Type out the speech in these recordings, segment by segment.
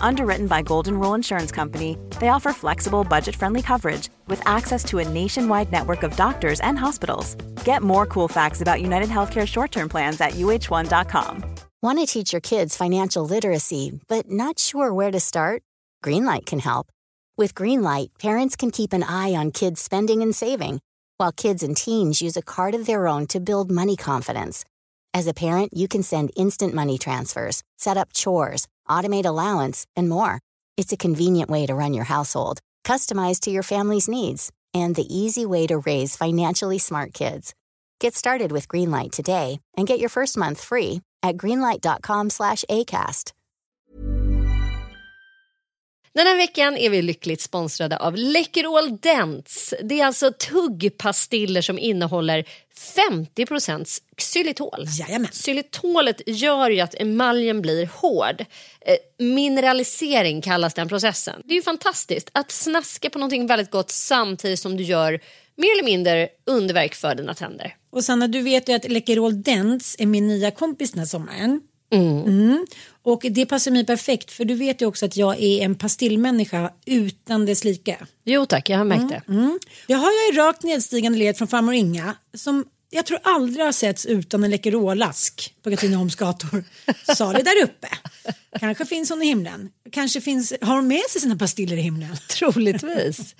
Underwritten by Golden Rule Insurance Company, they offer flexible, budget friendly coverage with access to a nationwide network of doctors and hospitals. Get more cool facts about United Healthcare short term plans at uh1.com. Want to teach your kids financial literacy, but not sure where to start? Greenlight can help. With Greenlight, parents can keep an eye on kids' spending and saving, while kids and teens use a card of their own to build money confidence. As a parent, you can send instant money transfers, set up chores, automate allowance, and more. It's a convenient way to run your household, customized to your family's needs, and the easy way to raise financially smart kids. Get started with Greenlight today and get your first month free at greenlight.com slash ACAST. Den här veckan är vi lyckligt sponsrade av Läkerol Dents. Det är alltså tuggpastiller som innehåller 50 xylitol. Jajamän. Xylitolet gör ju att emaljen blir hård. Eh, mineralisering kallas den processen. Det är ju fantastiskt att snaska på någonting väldigt gott samtidigt som du gör mer eller mindre underverk för dina tänder. Och Sanna, du vet ju att Läkerol Dents är min nya kompis den här sommaren. Mm. Och det passar mig perfekt för du vet ju också att jag är en pastillmänniska utan dess like. Jo tack, jag har märkt det. Mm. Det har jag i rakt nedstigande led från farmor Inga som jag tror aldrig har setts utan en Läkerolask på Katrineholms gator. Sa det där uppe. Kanske finns hon i himlen. Kanske finns, har hon med sig sina pastiller i himlen. Troligtvis.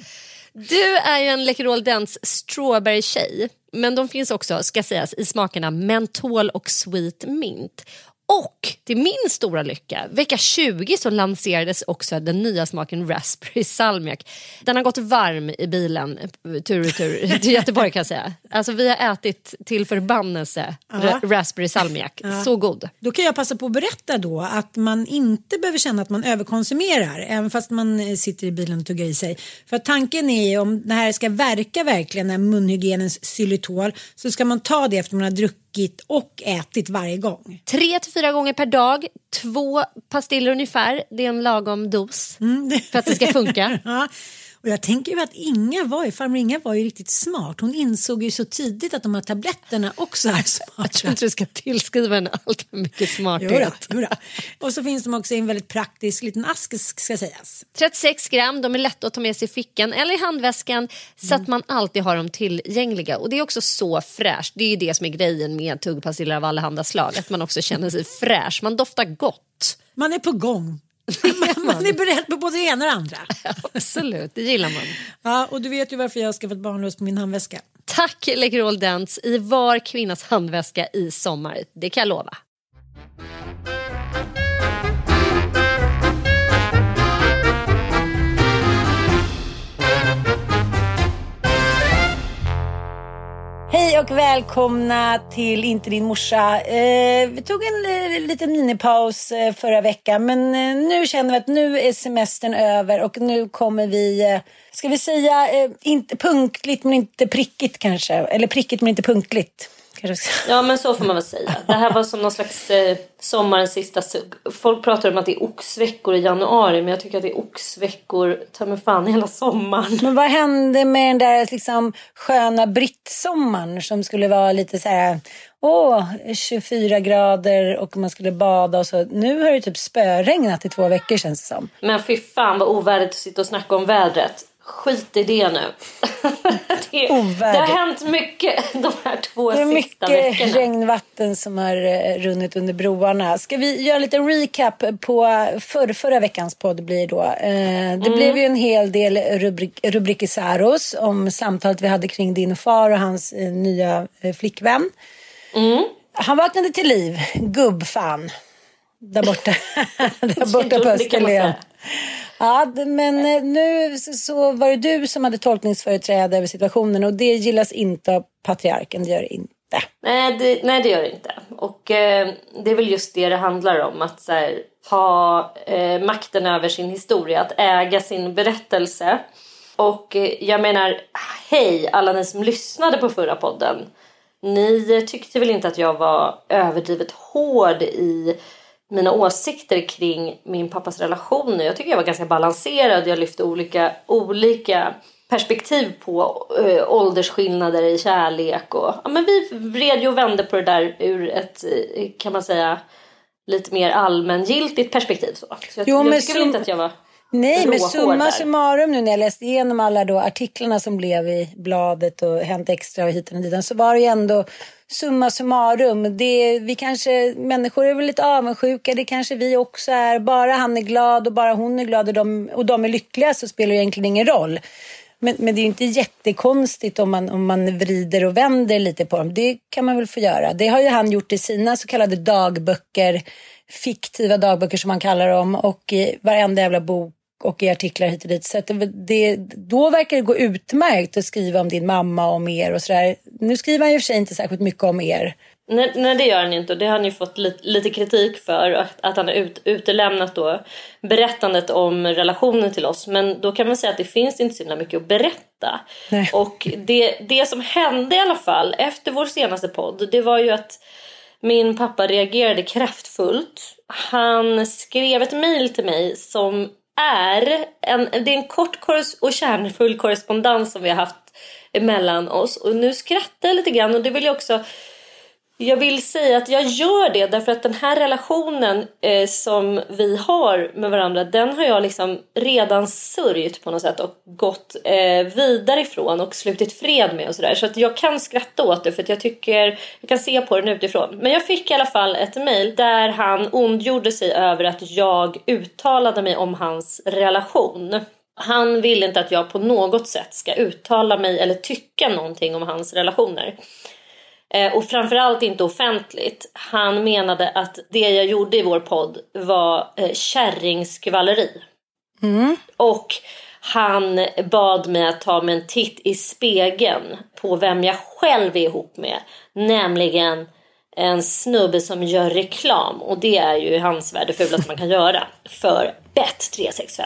Du är ju en Läkerol Dents strawberry-tjej. Men de finns också, ska sägas, i smakerna mentol och sweet mint. Och till min stora lycka, vecka 20 så lanserades också den nya smaken raspberry salmiak. Den har gått varm i bilen tur och tur till Göteborg kan jag säga. Alltså vi har ätit till förbannelse ra raspberry salmiak. Så god. Då kan jag passa på att berätta då att man inte behöver känna att man överkonsumerar även fast man eh, sitter i bilen och tuggar i sig. För tanken är om det här ska verka verkligen, den här munhygienens xylitol, så ska man ta det efter man har druckit och ätit varje gång. Tre till fyra gånger per dag, två pastiller ungefär. Det är en lagom dos Mm, för att det ska funka. Och jag tänker ju att Inga var ju, farmor Inga var ju riktigt smart. Hon insåg ju så tidigt att de här tabletterna också är Jag smarta. tror inte du ska tillskriva henne allt för mycket Jodå, smarthet. jodå. Och så finns de också i en väldigt praktisk liten ask ska sägas. 36 gram, de är lätta att ta med sig i fickan eller i handväskan så att man alltid har dem tillgängliga. Och det är också så fräscht. Det är ju det som är grejen med tuggpastiller av allehanda slag. Att man också känner sig fräsch. Man doftar gott. Man är på gång. man, är beredd på både det ena och det andra. Absolut, det gillar man. Ja, och du vet ju varför jag har skaffat barnlös på min handväska. Tack Läkerol Dents i var kvinnas handväska i sommar. Det kan jag lova. Och välkomna till Inte din morsa. Eh, vi tog en eh, liten minipaus eh, förra veckan men eh, nu känner vi att nu är semestern över och nu kommer vi, eh, ska vi säga, eh, inte punktligt men inte prickigt kanske. Eller prickigt men inte punktligt. Ja men så får man väl säga. Det här var som någon slags eh, sommarens sista sugg. Folk pratar om att det är oxveckor i januari men jag tycker att det är oxveckor ta mig fan hela sommaren. Men vad hände med den där liksom, sköna brittsommaren som skulle vara lite så här, åh, 24 grader och man skulle bada och så. Nu har det typ spöregnat i två veckor känns det som. Men fy fan vad ovärdigt att sitta och snacka om vädret. Skit i det nu. det, Ovärdigt. det har hänt mycket de här två Det är sista mycket veckorna. regnvatten som har eh, runnit under broarna. Ska vi göra lite recap på förr, förra veckans podd blir då. Eh, Mm. det blev ju en hel del rubrik, rubrikisaros om samtalet vi hade kring din far och hans eh, nya eh, flickvän. Mm. han vaknade till liv, gubbfan. Där borta, där borta på Österlen. Ja, men eh, nu så var det du som hade tolkningsföreträde över situationen och det gillas inte av patriarken, det gör det inte. Nej det, nej, det gör det inte. Och eh, det är väl just det det handlar om. Att här, ha eh, makten över sin historia, att äga sin berättelse. Och eh, jag menar, hej alla ni som lyssnade på förra podden. Ni tyckte väl inte att jag var överdrivet hård i mina åsikter kring min pappas relationer. Jag tycker jag var ganska balanserad. Jag lyfte olika, olika perspektiv på äh, åldersskillnader i kärlek. Och, ja, men vi vred ju och vände på det där ur ett, eh, kan man säga, lite mer allmängiltigt perspektiv. Så, så jag, jo, jag tycker väl inte att jag var Nej, men summa summarum nu när jag läste igenom alla då artiklarna som blev i bladet och Hänt Extra och hit och dit så var det ju ändå summa summarum. Det, vi kanske, människor är väl lite avundsjuka, det kanske vi också är. Bara han är glad och bara hon är glad och de, och de är lyckliga så spelar det egentligen ingen roll. Men, men det är ju inte jättekonstigt om man, om man vrider och vänder lite på dem. Det kan man väl få göra. Det har ju han gjort i sina så kallade dagböcker, fiktiva dagböcker som man kallar dem och i varenda jävla bok och i artiklar hit och dit. Så det, det, då verkar det gå utmärkt att skriva om din mamma och om er och sådär. Nu skriver han ju för sig inte särskilt mycket om er. Nej, nej det gör han inte och det har han ju fått lite, lite kritik för att, att han har ut, utelämnat då berättandet om relationen till oss. Men då kan man säga att det finns inte så mycket att berätta. Nej. Och det, det som hände i alla fall efter vår senaste podd det var ju att min pappa reagerade kraftfullt. Han skrev ett mejl till mig som är en, det är en kort och kärnfull korrespondens som vi har haft mellan oss. Och nu skrattar jag lite grann och det vill jag också jag vill säga att jag gör det därför att den här relationen eh, som vi har med varandra den har jag liksom redan sörjt på något sätt och gått eh, vidare ifrån och slutit fred med och sådär. Så att jag kan skratta åt det för att jag tycker jag kan se på den utifrån. Men jag fick i alla fall ett mail där han ondgjorde sig över att jag uttalade mig om hans relation. Han vill inte att jag på något sätt ska uttala mig eller tycka någonting om hans relationer. Eh, och framförallt inte offentligt. Han menade att det jag gjorde i vår podd var eh, kärringskvalleri. Mm. Och han bad mig att ta mig en titt i spegeln på vem jag själv är ihop med. Nämligen en snubbe som gör reklam. Och det är ju i hans värld det fulaste man kan göra. För Bet365.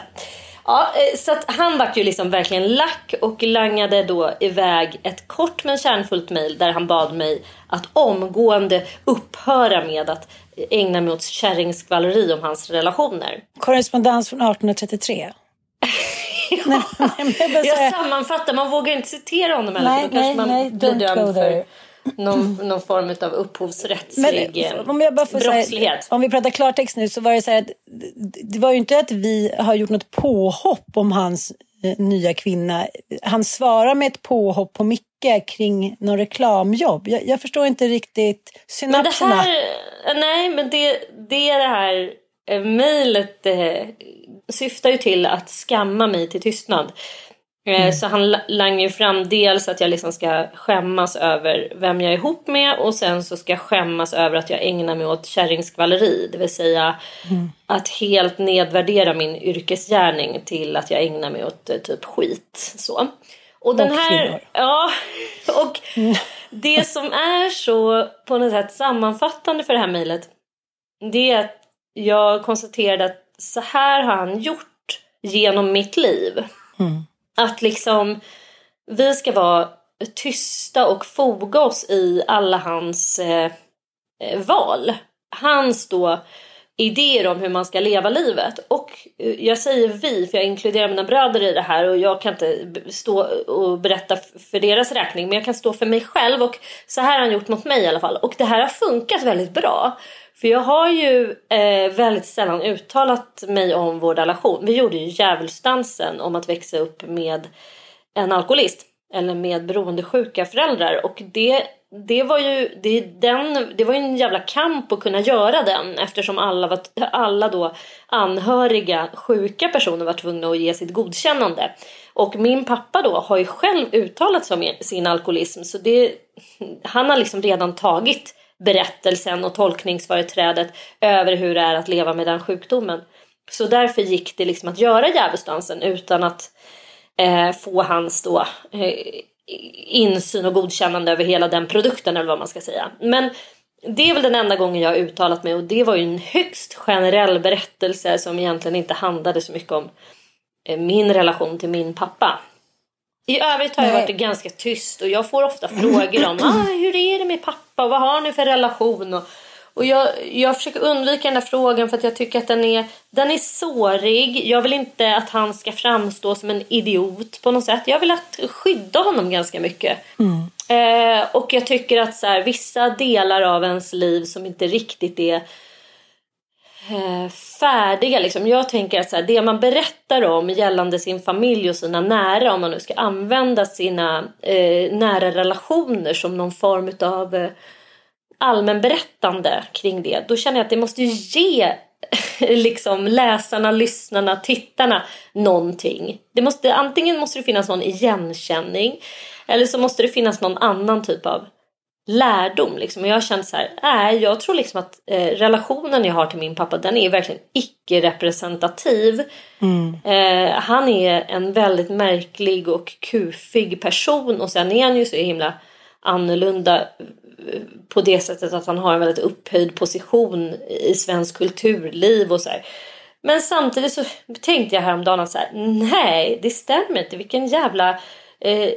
Ja, eh, så att han vart ju liksom verkligen lack och langade då iväg ett kort men kärnfullt mejl där han bad mig att omgående upphöra med att ägna mig åt kärringskvalleri om hans relationer. Korrespondens från 1833. ja, nej, nej, jag sammanfattar, man vågar inte citera honom. Nej, man nej, blir dömd för någon, någon form av upphovsrättslig Men, eh, om jag bara får brottslighet. Säga, om vi pratar klartext nu så var det så här att det var ju inte att vi har gjort något påhopp om hans eh, nya kvinna. Han svarar med ett påhopp på Micke kring någon reklamjobb. Jag, jag förstår inte riktigt synapserna. Men det här, nej, men det, det är det här eh, mejlet syftar ju till att skamma mig till tystnad. Eh, mm. Så han langar ju fram dels att jag liksom ska skämmas över vem jag är ihop med och sen så ska jag skämmas över att jag ägnar mig åt kärringskvalleri. Det vill säga mm. att helt nedvärdera min yrkesgärning till att jag ägnar mig åt eh, typ skit. Så. Och den här... Ja, och mm. det som är så på något sätt sammanfattande för det här mejlet det är att jag konstaterade att så här har han gjort genom mitt liv. Att liksom vi ska vara tysta och foga oss i alla hans eh, eh, val. Hans då idéer om hur man ska leva livet. Och eh, jag säger vi för jag inkluderar mina bröder i det här och jag kan inte stå och berätta för deras räkning men jag kan stå för mig själv och så här har han gjort mot mig i alla fall. Och det här har funkat väldigt bra. För jag har ju eh, väldigt sällan uttalat mig om vår relation. Vi gjorde ju djävulsdansen om att växa upp med en alkoholist eller med beroendesjuka föräldrar och det, det var ju det, den, det var ju en jävla kamp att kunna göra den eftersom alla, var, alla då anhöriga sjuka personer var tvungna att ge sitt godkännande. Och min pappa då har ju själv uttalat sig om sin alkoholism så det, han har liksom redan tagit berättelsen och tolkningsföreträdet över hur det är att leva med den sjukdomen. Så därför gick det liksom att göra djävulsdansen utan att eh, få hans då eh, insyn och godkännande över hela den produkten eller vad man ska säga. Men det är väl den enda gången jag har uttalat mig och det var ju en högst generell berättelse som egentligen inte handlade så mycket om eh, min relation till min pappa. I övrigt har jag varit ganska tyst och jag får ofta frågor om ah, hur är det med pappa och vad har ni för relation? Och, och jag, jag försöker undvika den där frågan för att jag tycker att den är, den är sårig. Jag vill inte att han ska framstå som en idiot på något sätt. Jag vill att skydda honom ganska mycket. Mm. Eh, och jag tycker att så här, vissa delar av ens liv som inte riktigt är eh, färdiga. Liksom. Jag tänker att så här, det man berättar om gällande sin familj och sina nära, om man nu ska använda sina eh, nära relationer som någon form av eh, allmänberättande kring det, då känner jag att det måste ge liksom läsarna, lyssnarna, tittarna någonting. Det måste, antingen måste det finnas någon igenkänning eller så måste det finnas någon annan typ av lärdom. Liksom. Och jag känt så här, nej jag tror liksom att eh, relationen jag har till min pappa den är verkligen icke-representativ. Mm. Eh, han är en väldigt märklig och kufig person och sen är han ju så himla annorlunda på det sättet att han har en väldigt upphöjd position i svensk kulturliv och så här. Men samtidigt så tänkte jag häromdagen att så här, nej det stämmer inte vilken jävla eh,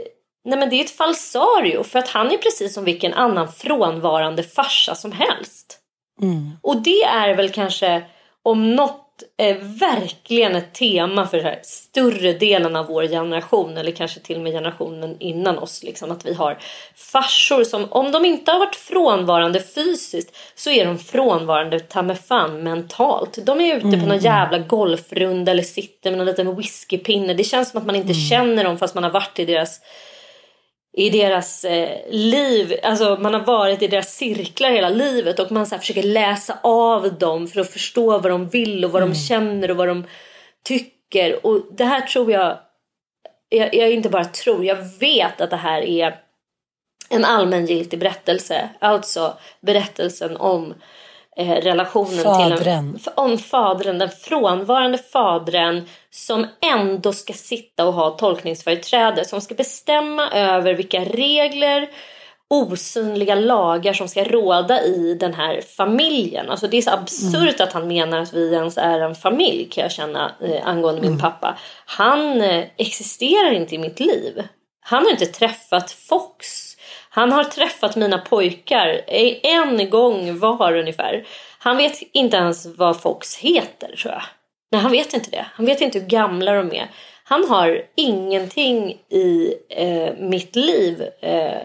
Nej men det är ett falsario för att han är precis som vilken annan frånvarande farsa som helst. Mm. Och det är väl kanske om något eh, verkligen ett tema för här större delen av vår generation eller kanske till och med generationen innan oss. Liksom, att vi har farsor som om de inte har varit frånvarande fysiskt så är de frånvarande ta fan mentalt. De är ute mm. på någon jävla golfrunda eller sitter med någon liten whiskypinne. Det känns som att man inte mm. känner dem fast man har varit i deras i deras eh, liv, alltså man har varit i deras cirklar hela livet och man så försöker läsa av dem för att förstå vad de vill och vad mm. de känner och vad de tycker. Och det här tror jag, jag, jag inte bara tror, jag vet att det här är en allmängiltig berättelse. Alltså berättelsen om eh, relationen fadren. till en, om fadren, den frånvarande fadren som ändå ska sitta och ha tolkningsföreträde, som ska bestämma över vilka regler osynliga lagar som ska råda i den här familjen. Alltså det är så absurt mm. att han menar att vi ens är en familj kan jag känna eh, angående mm. min pappa. Han eh, existerar inte i mitt liv. Han har inte träffat Fox han har träffat mina pojkar en gång var ungefär. Han vet inte ens vad Fox heter tror jag. Nej, han vet inte det. Han vet inte hur gamla de är. Han har ingenting i eh, mitt liv eh,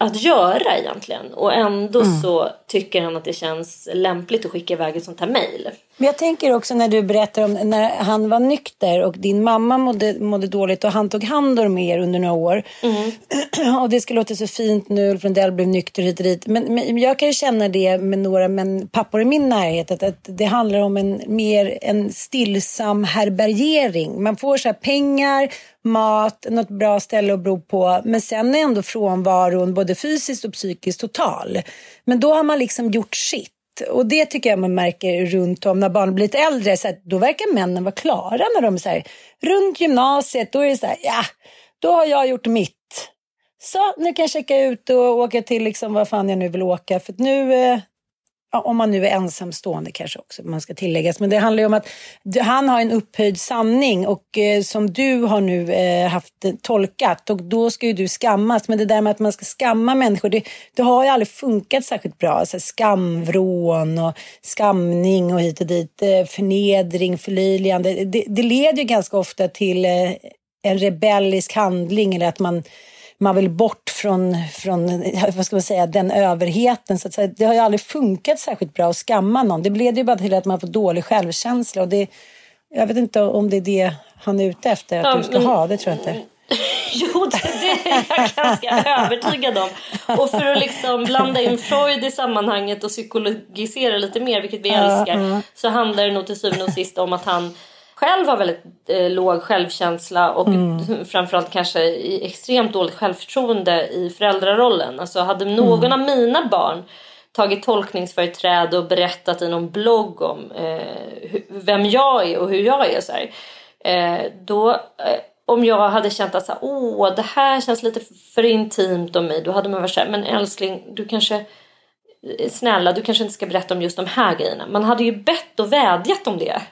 att göra egentligen. Och ändå mm. så tycker han att det känns lämpligt att skicka iväg ett sånt här mejl. Men jag tänker också när du berättar om när han var nykter och din mamma mådde, mådde dåligt och han tog hand om er under några år. Mm. och det ska låta så fint nu, Ulf Lundell blev nykter hit och dit. Men, men, jag kan ju känna det med några men pappor i min närhet att, att det handlar om en mer en stillsam härbärgering. Man får så här pengar mat, något bra ställe att bo på. Men sen är ändå frånvaron både fysiskt och psykiskt total. Men då har man liksom gjort sitt. Och det tycker jag man märker runt om när barn blir lite äldre. Så då verkar männen vara klara när de är så här, runt gymnasiet. Då är det så här, ja, då har jag gjort mitt. Så nu kan jag checka ut och åka till liksom vad fan jag nu vill åka. För nu, eh, om man nu är ensamstående kanske också, man ska tilläggas. Men det handlar ju om att han har en upphöjd sanning och eh, som du har nu eh, haft eh, tolkat och då ska ju du skammas. Men det där med att man ska skamma människor, det, det har ju aldrig funkat särskilt bra. Alltså skamvrån och skamning och hit och dit, eh, förnedring, förlöjligande. Det, det leder ju ganska ofta till eh, en rebellisk handling eller att man man vill bort från, från vad ska man säga, den överheten. Så att säga, det har ju aldrig funkat särskilt bra att skamma någon. Det leder ju bara till att man får dålig självkänsla. Och det, jag vet inte om det är det han är ute efter att ja, du ska men... ha. Det tror jag inte. Jo, det, det är jag ganska övertygad om. Och för att liksom blanda in Freud i sammanhanget och psykologisera lite mer, vilket vi älskar, så handlar det nog till syvende och sist om att han själv har väldigt eh, låg självkänsla och mm. framförallt kanske extremt dåligt självförtroende i föräldrarollen. Alltså hade någon mm. av mina barn tagit tolkningsföreträde och berättat i någon blogg om eh, vem jag är och hur jag är. Så eh, då, eh, om jag hade känt att så här, Åh, det här känns lite för intimt om mig, då hade man varit så här, men älskling, du kanske eh, snälla, du kanske inte ska berätta om just de här grejerna. Man hade ju bett och vädjat om det.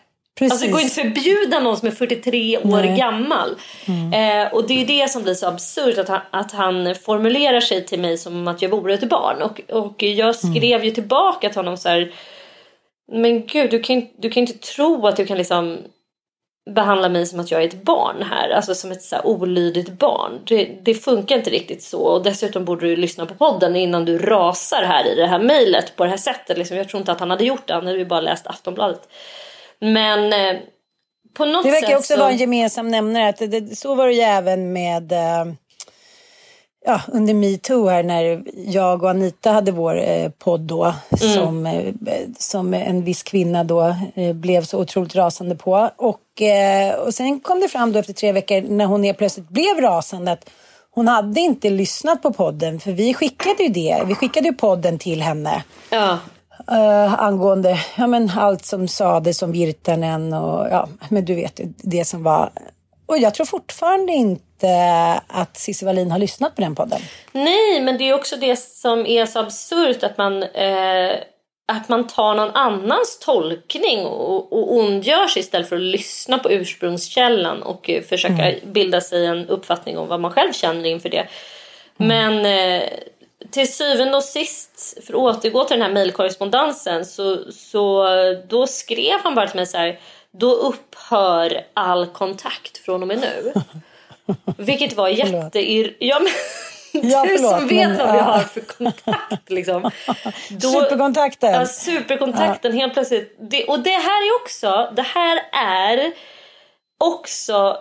Precis. Alltså det går inte att förbjuda någon som är 43 år Nej. gammal. Mm. Eh, och det är det som blir så absurt att han, att han formulerar sig till mig som att jag vore ett barn. Och, och jag skrev mm. ju tillbaka till honom så här. Men gud, du kan, du kan inte tro att du kan liksom behandla mig som att jag är ett barn här. Alltså som ett så här olydigt barn. Det, det, funkar inte riktigt så. Och dessutom borde du lyssna på podden innan du rasar här i det här mejlet på det här sättet. Liksom, jag tror inte att han hade gjort det. Han hade ju bara läst Aftonbladet. Men eh, på något sätt Det verkar sätt också så... vara en gemensam nämnare. Att det, det, så var det ju även med eh, ja, under metoo här när jag och Anita hade vår eh, podd då mm. som, eh, som en viss kvinna då eh, blev så otroligt rasande på. Och, eh, och sen kom det fram då efter tre veckor när hon helt plötsligt blev rasande att hon hade inte lyssnat på podden för vi skickade ju det. Vi skickade ju podden till henne. Ja. Uh, angående ja, men allt som sades om Virtanen och ja, men du vet det som var. Och jag tror fortfarande inte att Cissi Wallin har lyssnat på den podden. Nej, men det är också det som är så absurt att man eh, att man tar någon annans tolkning och, och ondgör sig istället för att lyssna på ursprungskällan och eh, försöka mm. bilda sig en uppfattning om vad man själv känner inför det. Mm. Men eh, till syvende och sist, för att återgå till den här mejlkorrespondensen, så, så då skrev han bara till mig så här, då upphör all kontakt från och med nu. Vilket var jätte... Ja, men, Ja, du som vet men, vad vi har för kontakt. Liksom. Då, superkontakten. Ja, superkontakten ja. helt plötsligt. Det, och det här är också, det här är också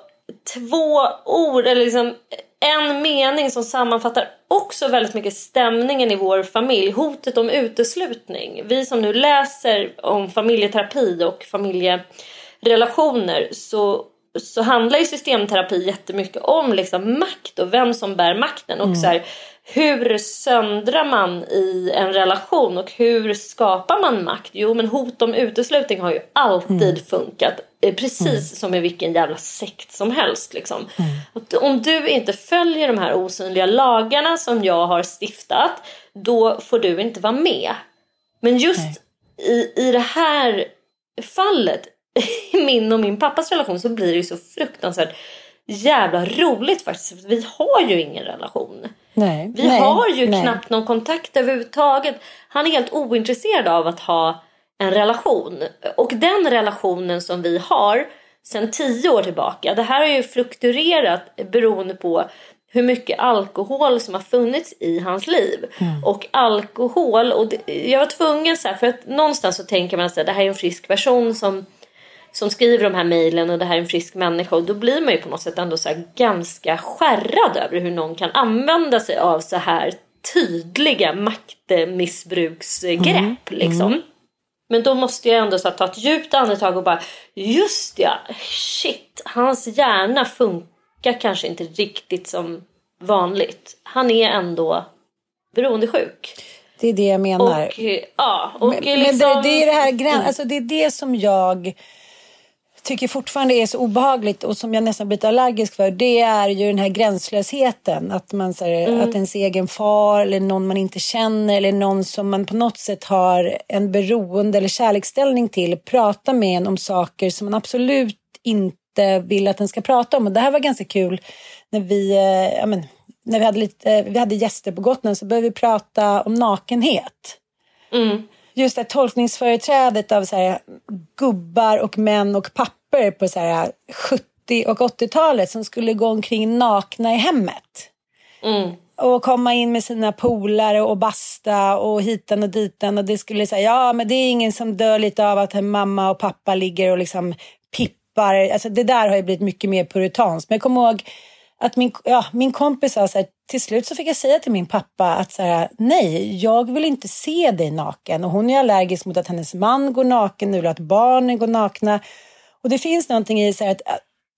två ord, eller liksom en mening som sammanfattar också väldigt mycket stämningen i vår familj. Hotet om uteslutning. Vi som nu läser om familjeterapi och familjerelationer så, så handlar ju systemterapi jättemycket om liksom makt och vem som bär makten. Och mm. så här, hur söndrar man i en relation och hur skapar man makt? Jo men hot om uteslutning har ju alltid mm. funkat. Eh, precis mm. som i vilken jävla sekt som helst. Liksom. Mm. om du inte följer de här osynliga lagarna som jag har stiftat då får du inte vara med. Men just i, i det här fallet i min och min pappas relation så blir det ju så fruktansvärt jävla roligt faktiskt. För vi har ju ingen relation. Nej, vi nej, har ju nej. knappt någon kontakt överhuvudtaget. Han är helt ointresserad av att ha en relation. Och den relationen som vi har sedan tio år tillbaka. Det här har ju fluktuerat beroende på hur mycket alkohol som har funnits i hans liv. Mm. Och alkohol, och det, jag var tvungen så här, för att någonstans så tänker man att det här är en frisk person som som skriver de här mejlen och det här är en frisk människa och då blir man ju på något sätt ändå så ganska skärrad över hur någon kan använda sig av så här tydliga maktmissbruksgrepp mm. liksom. Mm. Men då måste jag ändå så ta ett djupt andetag och bara just ja, shit, hans hjärna funkar kanske inte riktigt som vanligt. Han är ändå beroendesjuk. Det är det jag menar. Och, ja, och men, liksom... men det, det, är det här gräns, alltså det är det som jag tycker fortfarande är så obehagligt och som jag nästan blivit allergisk för det är ju den här gränslösheten. Att, man, så här, mm. att ens egen far eller någon man inte känner eller någon som man på något sätt har en beroende eller kärleksställning till pratar med en om saker som man absolut inte vill att den ska prata om. Och det här var ganska kul när vi, eh, men, när vi, hade lite, vi hade gäster på Gotland så började vi prata om nakenhet. Mm just det tolkningsföreträdet av så här, gubbar och män och papper på så här, 70 och 80-talet som skulle gå omkring nakna i hemmet. Mm. Och komma in med sina polare och basta och hitan och ditan. Och det skulle säga, ja men det är ingen som dör lite av att mamma och pappa ligger och liksom pippar. Alltså det där har ju blivit mycket mer puritanskt. Men jag kommer ihåg att min, ja, min kompis sa så här, till slut så fick jag säga till min pappa att så här, nej, jag vill inte se dig naken. Och hon är allergisk mot att hennes man går naken, nu vill att barnen går nakna. Och det finns någonting i så här, att,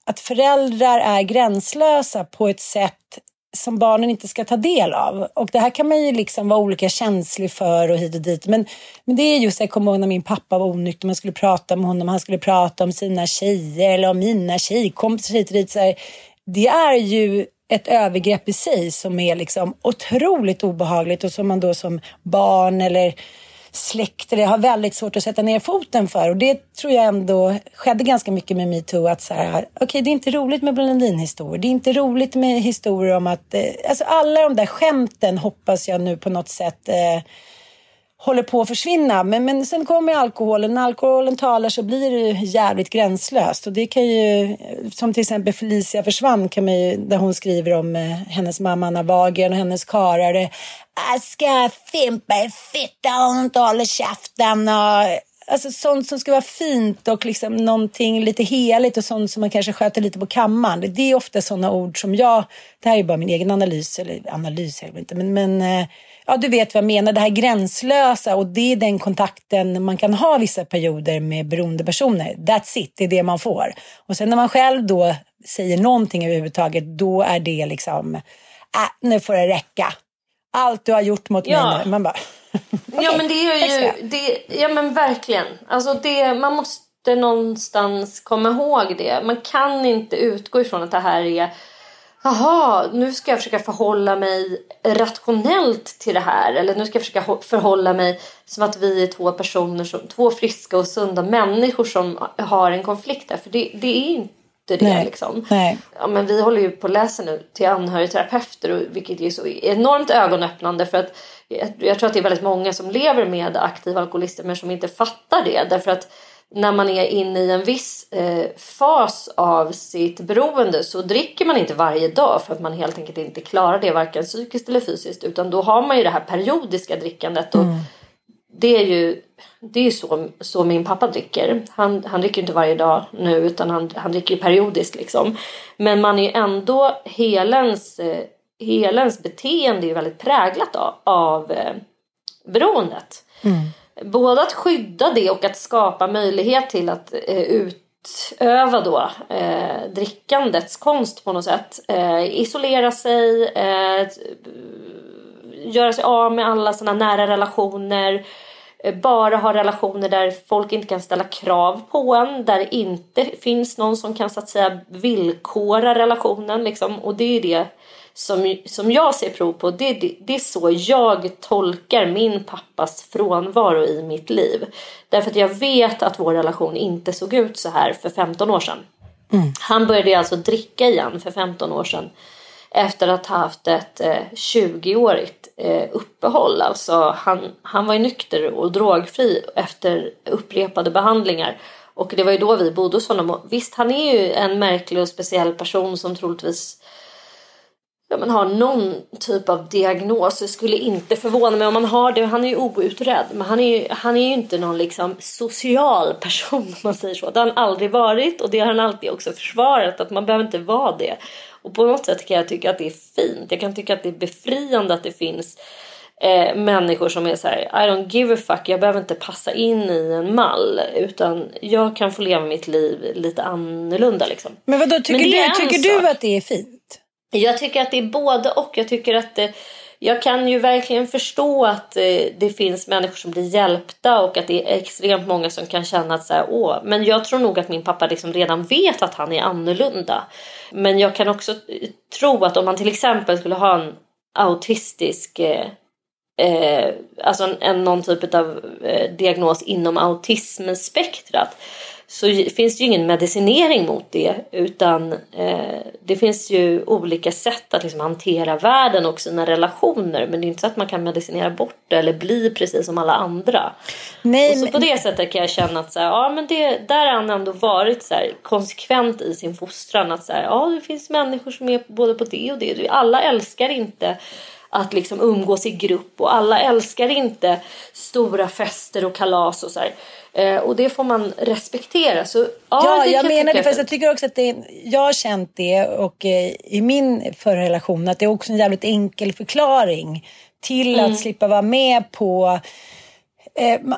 att föräldrar är gränslösa på ett sätt som barnen inte ska ta del av. Och det här kan man ju liksom vara olika känslig för och hit och dit. Men, men det är just, jag kommer ihåg när min pappa var onykter, man skulle prata med honom, han skulle prata om sina tjejer eller om mina tjejkompisar hit och dit. Så här, det är ju ett övergrepp i sig som är liksom otroligt obehagligt och som man då som barn eller släkt eller har väldigt svårt att sätta ner foten för. Och det tror jag ändå skedde ganska mycket med metoo. Att så här, okej okay, det är inte roligt med Blondinhistorier. Det är inte roligt med historier om att, eh, alltså alla de där skämten hoppas jag nu på något sätt eh, håller på att försvinna. Men, men sen kommer alkoholen. När alkoholen talar så blir det jävligt gränslöst. Och det kan ju, som till exempel Felicia försvann, kan man ju, där hon skriver om eh, hennes mamma Anna Wahlgren och hennes karare. Äh, jag ska fimpa i fitta om hon inte håller käften. Och, alltså sånt som ska vara fint och liksom någonting lite heligt och sånt som man kanske sköter lite på kammaren. Det är ofta sådana ord som jag, det här är bara min egen analys, eller analys är det inte, men, men eh, ja, du vet vad jag menar, det här gränslösa och det är den kontakten man kan ha vissa perioder med beroende personer. That's it, det är det man får. Och sen när man själv då säger någonting överhuvudtaget, då är det liksom, äh, nu får det räcka. Allt du har gjort mot ja. mig Man bara, okay, Ja men det är ju, det, ja men verkligen. Alltså det, man måste någonstans komma ihåg det. Man kan inte utgå ifrån att det här är Jaha, nu ska jag försöka förhålla mig rationellt till det här. Eller nu ska jag försöka förhålla mig som att vi är två personer, som, två friska och sunda människor som har en konflikt där. För det, det är inte det Nej. liksom. Nej. Ja, men vi håller ju på att läsa nu till anhörigterapeuter vilket är så enormt ögonöppnande för att jag, jag tror att det är väldigt många som lever med aktiva alkoholister men som inte fattar det därför att när man är inne i en viss eh, fas av sitt beroende så dricker man inte varje dag för att man helt enkelt inte klarar det varken psykiskt eller fysiskt utan då har man ju det här periodiska drickandet och mm. Det är ju det är så, så min pappa dricker. Han, han dricker inte varje dag nu utan han, han dricker periodiskt liksom. Men man är ju ändå, helens, eh, helens beteende är väldigt präglat av, av eh, beroendet. Mm både att skydda det och att skapa möjlighet till att eh, utöva då eh, drickandets konst på något sätt. Eh, isolera sig, eh, göra sig av med alla sådana nära relationer. Eh, bara ha relationer där folk inte kan ställa krav på en. Där det inte finns någon som kan så att säga villkora relationen. Liksom. Och det är det som, som jag ser prov på, det, det, det, är så jag tolkar min pappas frånvaro i mitt liv. Därför att jag vet att vår relation inte såg ut så här för 15 år sedan. Mm. Han började alltså dricka igen för 15 år sedan efter att ha haft ett eh, 20-årigt eh, uppehåll. Alltså han, han var ju nykter och drogfri efter upprepade behandlingar. Och det var ju då vi bodde hos honom. Och visst, han är ju en märklig och speciell person som troligtvis ja, men har någon typ av diagnos. Det skulle inte förvåna mig om han har det. Han är ju outredd. Men han är ju, han är ju inte någon liksom social person om man säger så. Det har han aldrig varit och det har han alltid också försvarat. Att man behöver inte vara det. Och på något sätt kan jag tycka att det är fint. Jag kan tycka att det är befriande att det finns eh, människor som är så här, I don't give a fuck, jag behöver inte passa in i en mall utan jag kan få leva mitt liv lite annorlunda liksom. Men vad då tycker, Men du, tycker du att det är fint? Jag tycker att det är både och. Jag tycker att det, jag kan ju verkligen förstå att eh, det finns människor som blir hjälpta och att det är extremt många som kan känna att så här, åh, men jag tror nog att min pappa liksom redan vet att han är annorlunda. Men jag kan också eh, tro att om man till exempel skulle ha en autistisk eh, eh, alltså en, en, någon typ av eh, diagnos inom autismspektrat så finns det ju ingen medicinering mot det utan eh, det finns ju olika sätt att liksom hantera världen och sina relationer men det är inte så att man kan medicinera bort det eller bli precis som alla andra. Nej, och så men... på det sättet kan jag känna att så här, ja, men det, där har han ändå varit så här, konsekvent i sin fostran att så här, ja, det finns människor som är både på det och det. Alla älskar inte att liksom umgås i grupp och alla älskar inte stora fester och kalas och så här. Eh, och det får man respektera. Så, ja, ja jag menar det. Fast jag tycker också att det, jag har känt det och eh, i min förra relation att det är också en jävligt enkel förklaring till mm. att slippa vara med på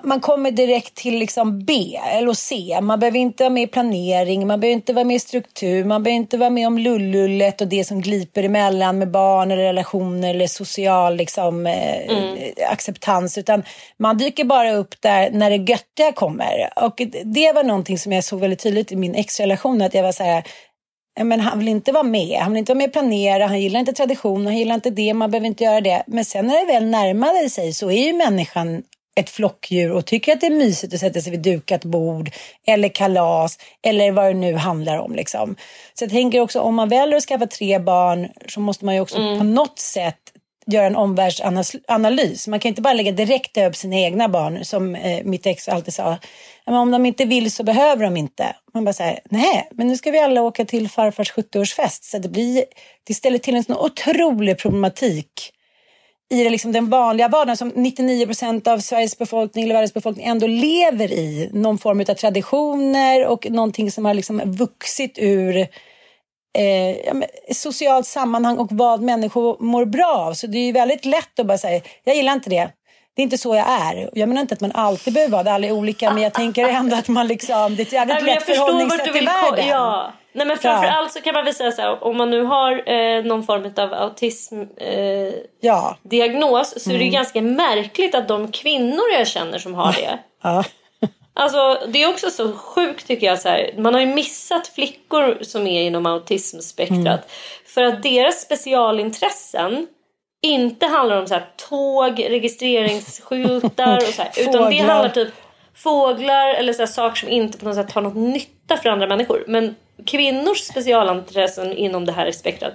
man kommer direkt till liksom B eller C. Man behöver inte vara med i planering, man behöver inte vara med i struktur, man behöver inte vara med om lullullet och det som gliper emellan med barn eller relationer eller social liksom, eh, mm. acceptans. Utan man dyker bara upp där när det göttiga kommer. Och det var någonting som jag såg väldigt tydligt i min exrelation. Att jag var så här, men han vill inte vara med. Han vill inte vara med och planera. Han gillar inte tradition. Han gillar inte det. Man behöver inte göra det. Men sen när det väl närmade sig så är ju människan ett flockdjur och tycker att det är mysigt att sätta sig vid dukat bord eller kalas eller vad det nu handlar om. Liksom. Så jag tänker också om man väljer att skaffa tre barn så måste man ju också mm. på något sätt göra en omvärldsanalys. Man kan inte bara lägga direkt över sina egna barn som eh, mitt ex alltid sa. Men om de inte vill så behöver de inte. Man bara säger nej, men nu ska vi alla åka till farfars 70-årsfest. Så det, blir, det ställer till en sån otrolig problematik i det, liksom, den vanliga vardagen som 99 procent av Sveriges befolkning eller världens befolkning ändå lever i. Någon form av traditioner och någonting som har liksom vuxit ur eh, socialt sammanhang och vad människor mår bra av. Så det är väldigt lätt att bara säga, jag gillar inte det. Det är inte så jag är. Jag menar inte att man alltid behöver vara det, alla är olika, men jag tänker ändå att man liksom, det är ett jävligt lätt förhållningssätt till världen. Ja. Nej men framförallt så kan man väl säga så här, om man nu har eh, någon form av autismdiagnos eh, ja. Diagnos, så mm. är det mm. ganska märkligt att de kvinnor jag känner som har det ja. Alltså det är också så sjukt tycker jag. Så här, man har ju missat flickor som är inom autismspektrat. Mm. För att deras specialintressen inte handlar om så här, tåg, registreringsskyltar och så här, utan det handlar typ fåglar eller så saker som inte på något sätt har något nytta för andra människor. Men kvinnors specialintressen inom det här spektrat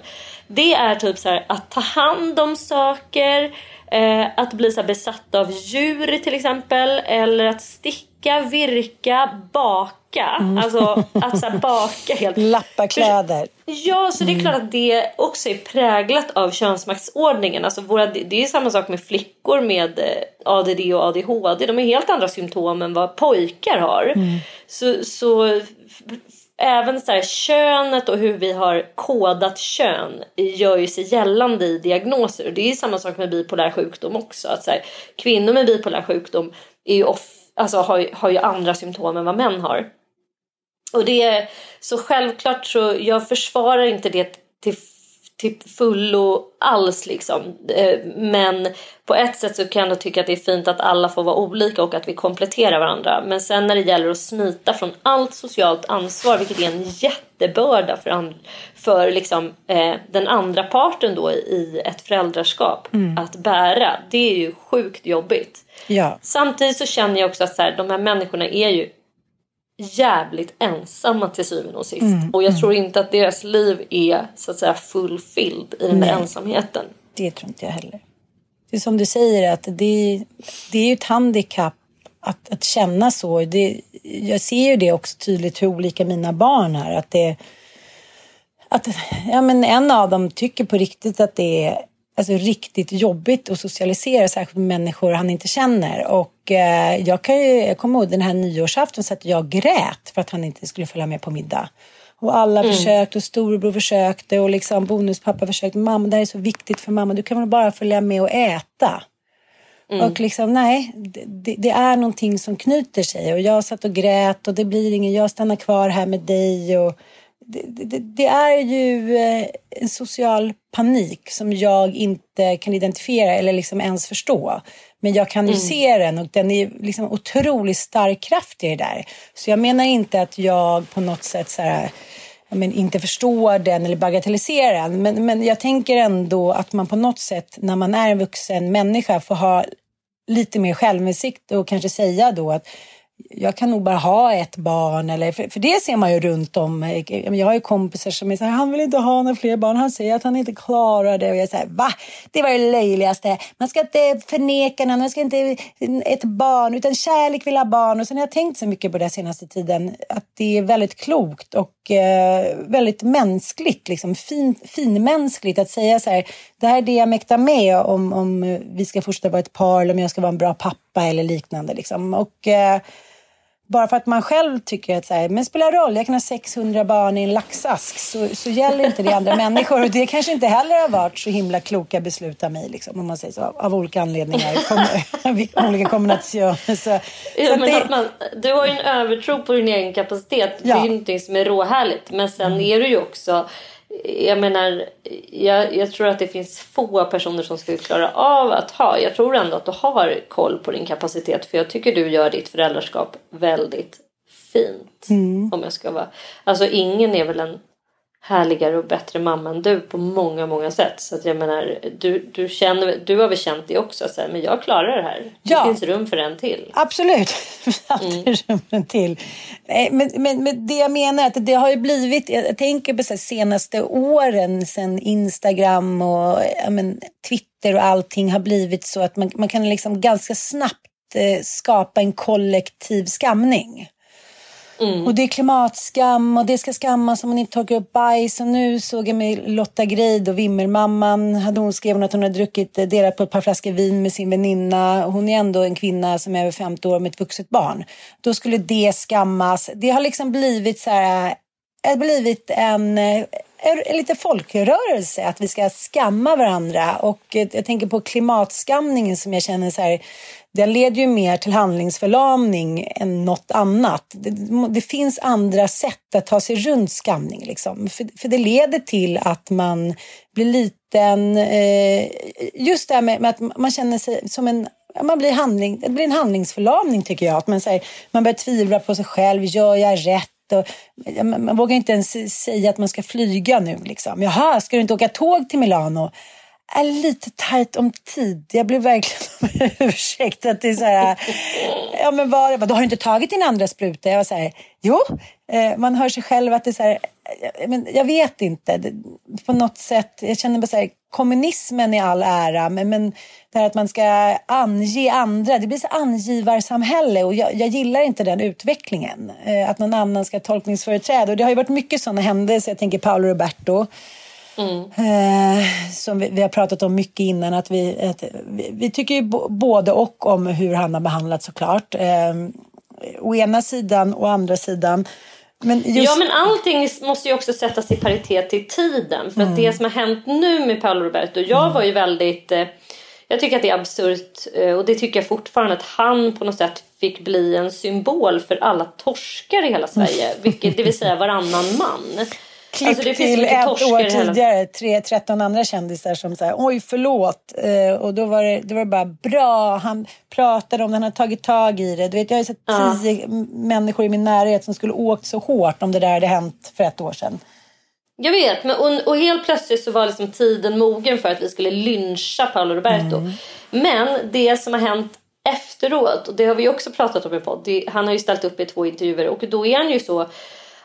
det är typ så här, att ta hand om saker, eh, att bli så besatt av djur till exempel eller att sticka, virka, baka. Mm. Alltså att så baka helt. Lappa kläder. Ja, så det är mm. klart att det också är präglat av könsmaktsordningen. Alltså våra, det är samma sak med flickor med eh, ADD och ADHD. De har helt andra symptom än vad pojkar har. Mm. Så, så även så här, könet och hur vi har kodat kön gör ju sig gällande i diagnoser. Och det är samma sak med bipolär sjukdom också. Att så här, kvinnor med bipolär sjukdom är ju off, alltså, har, har ju andra symptom än vad män har. Och det är så självklart så jag försvarar inte det till till fullo alls liksom. Eh, men på ett sätt så kan jag tycka att det är fint att alla får vara olika och att vi kompletterar varandra. Men sen när det gäller att smita från allt socialt ansvar, vilket är en jättebörda för, för liksom, eh, den andra parten då i ett föräldraskap mm. att bära. Det är ju sjukt jobbigt. Ja. Samtidigt så känner jag också att så här, de här människorna är ju jävligt ensamma till syvende och sist. Mm, och jag mm. tror inte att deras liv är så att säga fulfilled i den där ensamheten. Det tror inte jag heller. Det är som du säger att det, det är ju ett handikapp att, att känna så. Det, jag ser ju det också tydligt hur olika mina barn är. Att det, att, ja, men en av dem tycker på riktigt att det är alltså, riktigt jobbigt att socialisera, särskilt med människor han inte känner. Och eh, jag, kan ju, jag kommer ihåg den här nyårsafton så att jag grät för att han inte skulle följa med på middag. Och alla mm. försökte och storebror försökte och liksom bonuspappa försökte. Mamma, det här är så viktigt för mamma. Du kan väl bara följa med och äta. Mm. Och liksom nej, det, det, är någonting som knyter sig. Och jag satt och grät och det blir ingen, jag stannar kvar här med dig. Och det, det, är ju eh, en social panik som jag inte kan identifiera eller liksom ens förstå. Men jag kan ju mm. se den och den är liksom otroligt stark kraft i det där. Så jag menar inte att jag på något sätt så här, men, inte förstår den eller bagatelliserar den. Men, men jag tänker ändå att man på något sätt när man är en vuxen människa får ha lite mer självinsikt och kanske säga då att jag kan nog bara ha ett barn. Eller, för, för det ser man ju runt om. Jag har ju kompisar som är så här, han vill inte ha några fler barn. Han säger att han inte klarar det. Och jag säger, va? Det var det löjligaste. Man ska inte förneka någon, man ska inte ett barn, utan kärlek vill ha barn. Och sen har jag tänkt så mycket på det senaste tiden, att det är väldigt klokt och eh, väldigt mänskligt, liksom fin, finmänskligt att säga så här, det här är det jag mäktar med om, om vi ska fortsätta vara ett par eller om jag ska vara en bra pappa eller liknande. Liksom. Och, eh, bara för att man själv tycker att så här, men spelar roll, jag kan ha 600 barn i en laxask så, så gäller inte det andra människor. Och det kanske inte heller har varit så himla kloka beslut av mig, liksom, om man säger så, av, av olika anledningar, kom, olika kombinationer. Så, ja, men det... man, du har ju en övertro på din egen kapacitet. Ja. Det är ju någonting som är råhärligt. Men sen mm. är du ju också jag menar, jag, jag, tror att det finns få personer som skulle klara av att ha. Jag tror ändå att du har koll på din kapacitet för jag tycker du gör ditt föräldraskap väldigt fint. Mm. Om jag ska vara. Alltså ingen är väl en härligare och bättre mamma än du på många, många sätt. Så att jag menar, du, du, känner, du har väl känt det också, så här, men jag klarar det här. Ja. Det finns rum för en till. Absolut, alltid mm. rum för en till. Men, men, men det jag menar är att det har ju blivit, jag tänker på de senaste åren sen Instagram och men, Twitter och allting har blivit så att man, man kan liksom ganska snabbt eh, skapa en kollektiv skamning. Mm. Och det är klimatskam och det ska skammas om man inte torkar upp bajs. Och nu såg jag med Lotta Greid och Vimmermamman. Hade hon skrev att hon har druckit, eh, delat på ett par flaskor vin med sin väninna. Hon är ändå en kvinna som är över 50 år med ett vuxet barn. Då skulle det skammas. Det har liksom blivit så här, eh, blivit en eh, en lite folkrörelse att vi ska skamma varandra och jag tänker på klimatskamningen som jag känner så här den leder ju mer till handlingsförlamning än något annat. Det, det finns andra sätt att ta sig runt skamning. Liksom. För, för det leder till att man blir liten. Eh, just det här med, med, att man känner sig som en man blir handling, det blir en handlingsförlamning tycker jag. Att man, här, man börjar tvivla på sig själv. Gör jag rätt? Och, man, man vågar inte ens säga att man ska flyga nu. Liksom. Jaha, ska du inte åka tåg till Milano? Är lite tajt om tid. Jag blev verkligen ursäkt att det är så här. Ja, men var, du har inte tagit din andra spruta? Jag var så här, jo. Eh, man hör sig själv att det är så här, eh, men jag vet inte. På något sätt, jag känner bara så här, kommunismen i all ära, men, men det här att man ska ange andra, det blir så angivarsamhälle och jag, jag gillar inte den utvecklingen. Eh, att någon annan ska tolkningsföreträda och det har ju varit mycket sådana händelser. Jag tänker Paolo Roberto Mm. Eh, som vi, vi, har pratat om mycket innan. Att vi, att vi, vi, tycker ju både och om hur han har behandlats såklart. Eh, å ena sidan och andra sidan. Men just... Ja men allting måste ju också sättas i paritet till tiden. För mm. det som har hänt nu med Paolo Roberto. Jag mm. var ju väldigt... Eh, jag tycker att det är absurt eh, och det tycker jag fortfarande att han på något sätt fick bli en symbol för alla torskar i hela Sverige. Vilket, det vill säga varannan man. Klipp alltså till ett år tidigare, tre, 13 andra kändisar som säger oj förlåt. Eh, och då var, det, då var det bara bra, han pratade om det, han har tagit tag i det. Du vet, jag har sett ja. tio människor i min närhet som skulle åkt så hårt om det där hade hänt för ett år sedan. Jag vet, men, och, och helt plötsligt så var liksom tiden mogen för att vi skulle lyncha Paolo Roberto. Mm. Men det som har hänt efteråt, och det har vi också pratat om i podd, han har ju ställt upp i två intervjuer och då är han ju så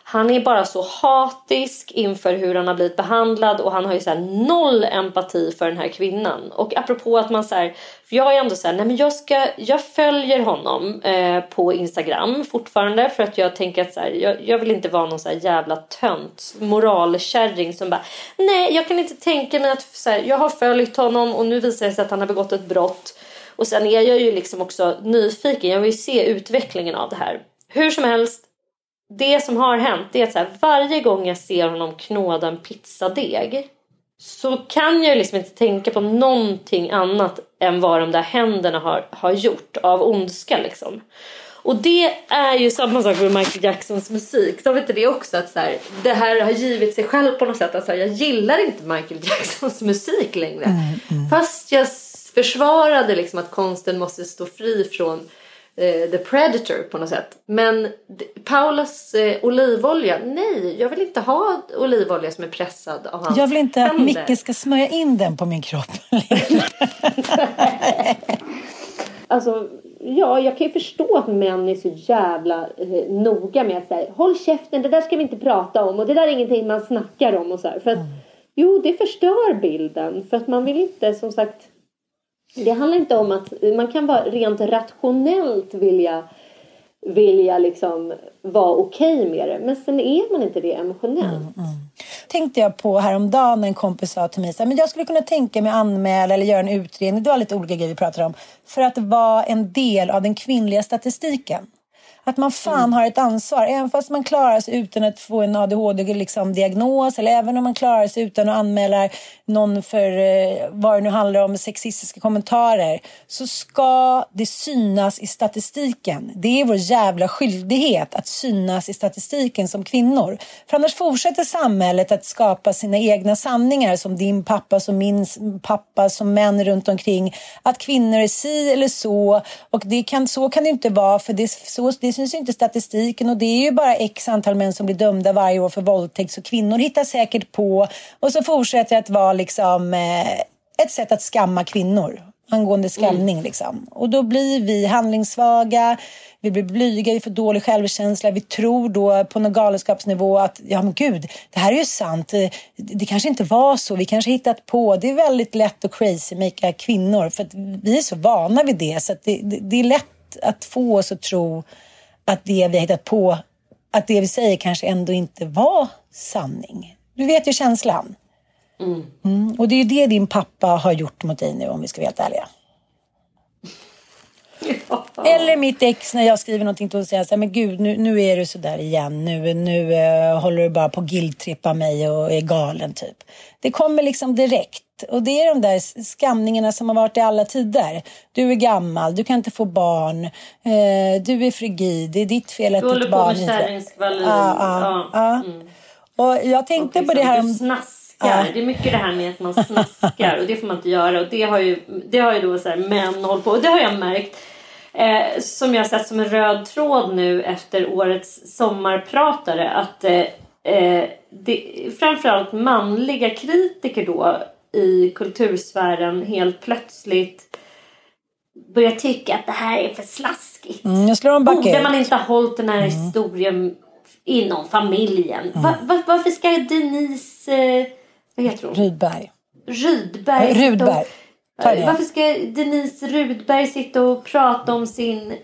han är bara så hatisk inför hur han har blivit behandlad och han har ju så noll empati för den här kvinnan. Och apropå att man så här, för jag är ändå så här, nej men jag ska, jag följer honom eh, på Instagram fortfarande för att jag tänker att så här, jag, jag vill inte vara någon så här jävla tönt moralkärring som bara, nej jag kan inte tänka mig att så här, jag har följt honom och nu visar det sig att han har begått ett brott. Och sen är jag ju liksom också nyfiken, jag vill ju se utvecklingen av det här. Hur som helst, det som har hänt är att så här, varje gång jag ser honom knåda en pizzadeg så kan jag liksom inte tänka på någonting annat än vad de där händerna har, har gjort av ondska liksom. Och det är ju samma sak med Michael Jacksons musik. De vet inte det också att så här, det här har givit sig själv på något sätt. Att så här, jag gillar inte Michael Jacksons musik längre. Mm, mm. Fast jag försvarade liksom att konsten måste stå fri från eh, The Predator på något sätt. Men Paulas eh, olivolja, nej, jag vill inte ha olivolja som är pressad av hans Jag vill inte händer. att Micke ska smörja in den på min kropp. alltså, ja, jag kan ju förstå att män är så jävla eh, noga med att säga håll käften, det där ska vi inte prata om och det där är ingenting man snackar om och så här. För att, mm. jo, det förstör bilden för att man vill inte som sagt det handlar inte om att man kan vara rent rationellt vilja vilja liksom vara okej okay med det. Men sen är man inte det emotionellt. Mm, mm. tänkte jag på häromdagen när en kompis sa till mig så här, men jag skulle kunna tänka mig anmäla eller göra en utredning. Det var lite olika grejer vi pratade om. För att vara en del av den kvinnliga statistiken. Att man fan har ett ansvar. Även fast man klarar sig utan att få en ADHD-diagnos liksom, eller även om man klarar sig utan att anmäla någon för eh, vad det nu handlar om, sexistiska kommentarer. Så ska det synas i statistiken. Det är vår jävla skyldighet att synas i statistiken som kvinnor. För annars fortsätter samhället att skapa sina egna sanningar som din pappa, som min pappa, som män runt omkring. Att kvinnor är si eller så. Och det kan, så kan det inte vara för det, så, det syns inte i statistiken och det är ju bara x antal män som blir dömda varje år för våldtäkt så kvinnor hittar säkert på och så fortsätter det att vara liksom eh, ett sätt att skamma kvinnor angående skamning. Mm. Liksom. Och då blir vi handlingssvaga, vi blir blyga, vi får dålig självkänsla. Vi tror då på någon galenskapsnivå att ja men gud, det här är ju sant. Det, det kanske inte var så, vi kanske hittat på. Det är väldigt lätt att crazy makea kvinnor för att vi är så vana vid det. Så det, det, det är lätt att få oss att tro att det vi hittat på, att det vi säger kanske ändå inte var sanning. Du vet ju känslan. Mm. Mm. Och det är ju det din pappa har gjort mot dig nu om vi ska vara helt ärliga. Ja. Eller mitt ex när jag skriver någonting till och säger så här, men gud nu, nu är du så där igen. Nu, nu uh, håller du bara på att guiltrippa mig och är galen typ. Det kommer liksom direkt. Och det är de där skamningarna som har varit i alla tider. Du är gammal, du kan inte få barn, uh, du är frigid, det är ditt fel att ditt barn inte... Du håller på med kärringskvalir. Ja, ja, ja. Mm. Och jag tänkte och på det här om... Det är mycket det här med att man snaskar och det får man inte göra. Och det har ju, det har ju då så här, män hållit på och det har jag märkt eh, som jag sett som en röd tråd nu efter årets sommarpratare att eh, eh, det, framförallt manliga kritiker då i kultursfären helt plötsligt börjar tycka att det här är för slaskigt. Mm, jag slår Borde man inte ha hållit den här mm. historien inom familjen? Mm. Va, va, varför ska Denise... Eh, vad heter hon? Rydberg. Rydberg. Rudberg. Varför ska Denise Rudberg sitta och prata om sin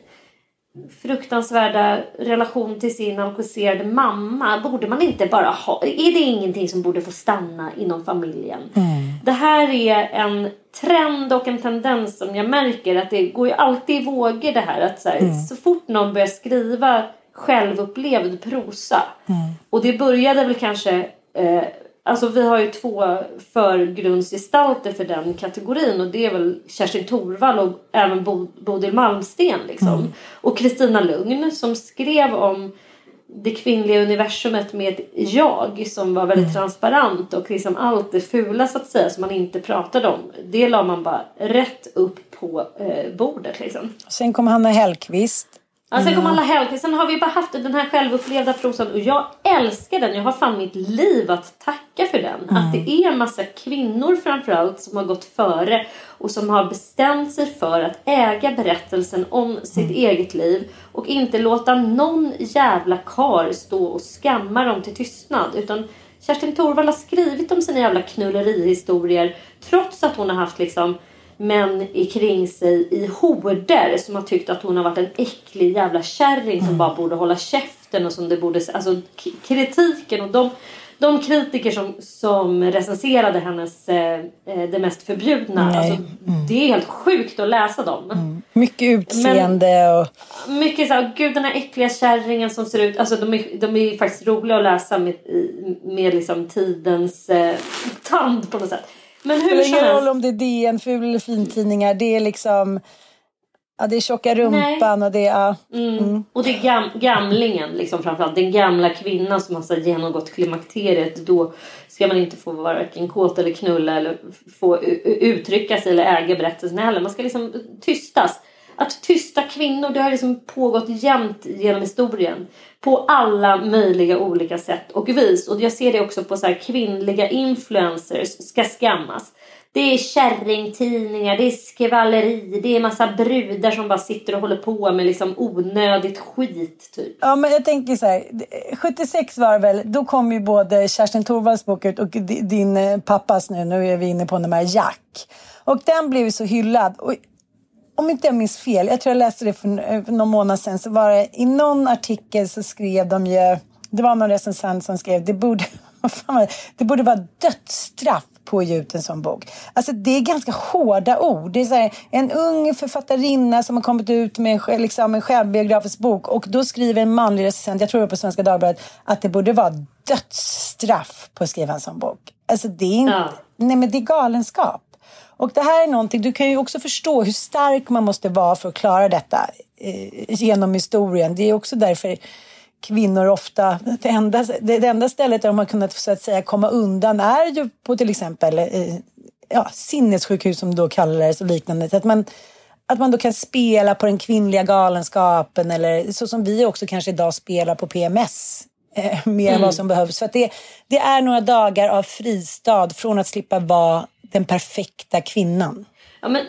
fruktansvärda relation till sin alkoholiserade mamma. Borde man inte bara ha... Är det ingenting som borde få stanna inom familjen? Mm. Det här är en trend och en tendens som jag märker att det går ju alltid i vågor det här att så, här, mm. så fort någon börjar skriva självupplevd prosa mm. och det började väl kanske eh, Alltså vi har ju två förgrundsgestalter för den kategorin och det är väl Kerstin Thorvall och även Bodil Malmsten liksom. Mm. Och Kristina Lugn som skrev om det kvinnliga universumet med ett jag som var väldigt mm. transparent och liksom allt det fula så att säga som man inte pratade om. Det la man bara rätt upp på eh, bordet liksom. Sen kom Hanna Hellqvist Ja, sen kom alla helger. Sen har vi bara haft den här självupplevda prosan och jag älskar den. Jag har fan mitt liv att tacka för den. Mm. Att det är en massa kvinnor framförallt som har gått före och som har bestämt sig för att äga berättelsen om sitt mm. eget liv och inte låta någon jävla kar stå och skamma dem till tystnad. Utan Kerstin Thorvall har skrivit om sina jävla knullerihistorier trots att hon har haft liksom män kring sig i horder som har tyckt att hon har varit en äcklig jävla kärring som mm. bara borde hålla käften och som det borde... Alltså kritiken och de, de kritiker som, som recenserade hennes eh, eh Det mest förbjudna. Alltså, mm. Det är helt sjukt att läsa dem. Mm. Mycket utseende Men, och... Mycket så här, gud den här äckliga kärringen som ser ut... Alltså de är, de är faktiskt roliga att läsa med, med liksom tidens eh, tand på något sätt. Men hur det spelar ingen roll om det är DN, ful eller fintidningar. Det är liksom... Ja, det är tjocka rumpan Nej. och det är... Ja. Mm. Mm. Och det är gam, gamlingen liksom framförallt. Den gamla kvinnan som har så genomgått klimakteriet. Då ska man inte få varken kåt eller knulla eller få uttrycka sig eller äga berättelsen heller. Man ska liksom tystas. Att tysta kvinnor det har liksom pågått jämt genom historien. På alla möjliga olika sätt och vis. Och jag ser det också på så här kvinnliga influencers ska skammas. Det är kärringtidningar, det är skvalleri, det är massa brudar som bara sitter och håller på med liksom onödigt skit. Typ. Ja, men jag tänker så här. 76 var det väl, då kom ju både Kerstin Thorvalds bok ut och din eh, pappas nu, nu är vi inne på den här Jack. Och den blev så hyllad. Och om inte jag minns fel, jag tror jag läste det för, för någon månad sedan, så var det i någon artikel så skrev de ju, det var någon recensent som skrev, det borde, det borde vara dödsstraff på att ge ut en sån bok. Alltså det är ganska hårda ord. Det är här, en ung författarinna som har kommit ut med liksom, en självbiografisk bok och då skriver en manlig recensent, jag tror det var på Svenska Dagbladet, att det borde vara dödsstraff på att skriva en sån bok. Alltså det är inte, ja. nej men det är galenskap. Och det här är någonting, du kan ju också förstå hur stark man måste vara för att klara detta eh, genom historien. Det är också därför kvinnor ofta, det enda, det enda stället där de har kunnat så att säga komma undan är ju på till exempel eh, ja, sinnessjukhus som då kallades och liknande. Att man, att man då kan spela på den kvinnliga galenskapen eller så som vi också kanske idag spelar på PMS. Eh, mer mm. än vad som behövs. För det, det är några dagar av fristad från att slippa vara den perfekta kvinnan. Ja, men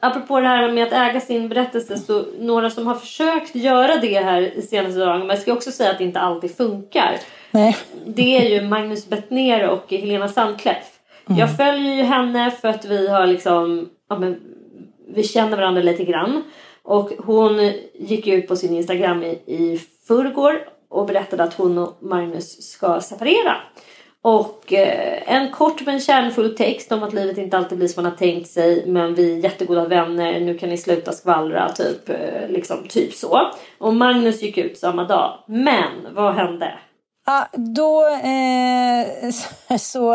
apropå det här med att äga sin berättelse så några som har försökt göra det här i senaste dagarna men jag ska också säga att det inte alltid funkar. Nej. Det är ju Magnus Bettner och Helena Sandkleff. Mm. Jag följer ju henne för att vi har liksom, ja, men, vi känner varandra lite grann. Och hon gick ut på sin Instagram i, i förrgår och berättade att hon och Magnus ska separera. Och eh, en kort men kärnfull text om att livet inte alltid blir som man har tänkt sig men vi är jättegoda vänner, nu kan ni sluta skvallra, typ, eh, liksom, typ så. Och Magnus gick ut samma dag. Men vad hände? Ja, då eh, så...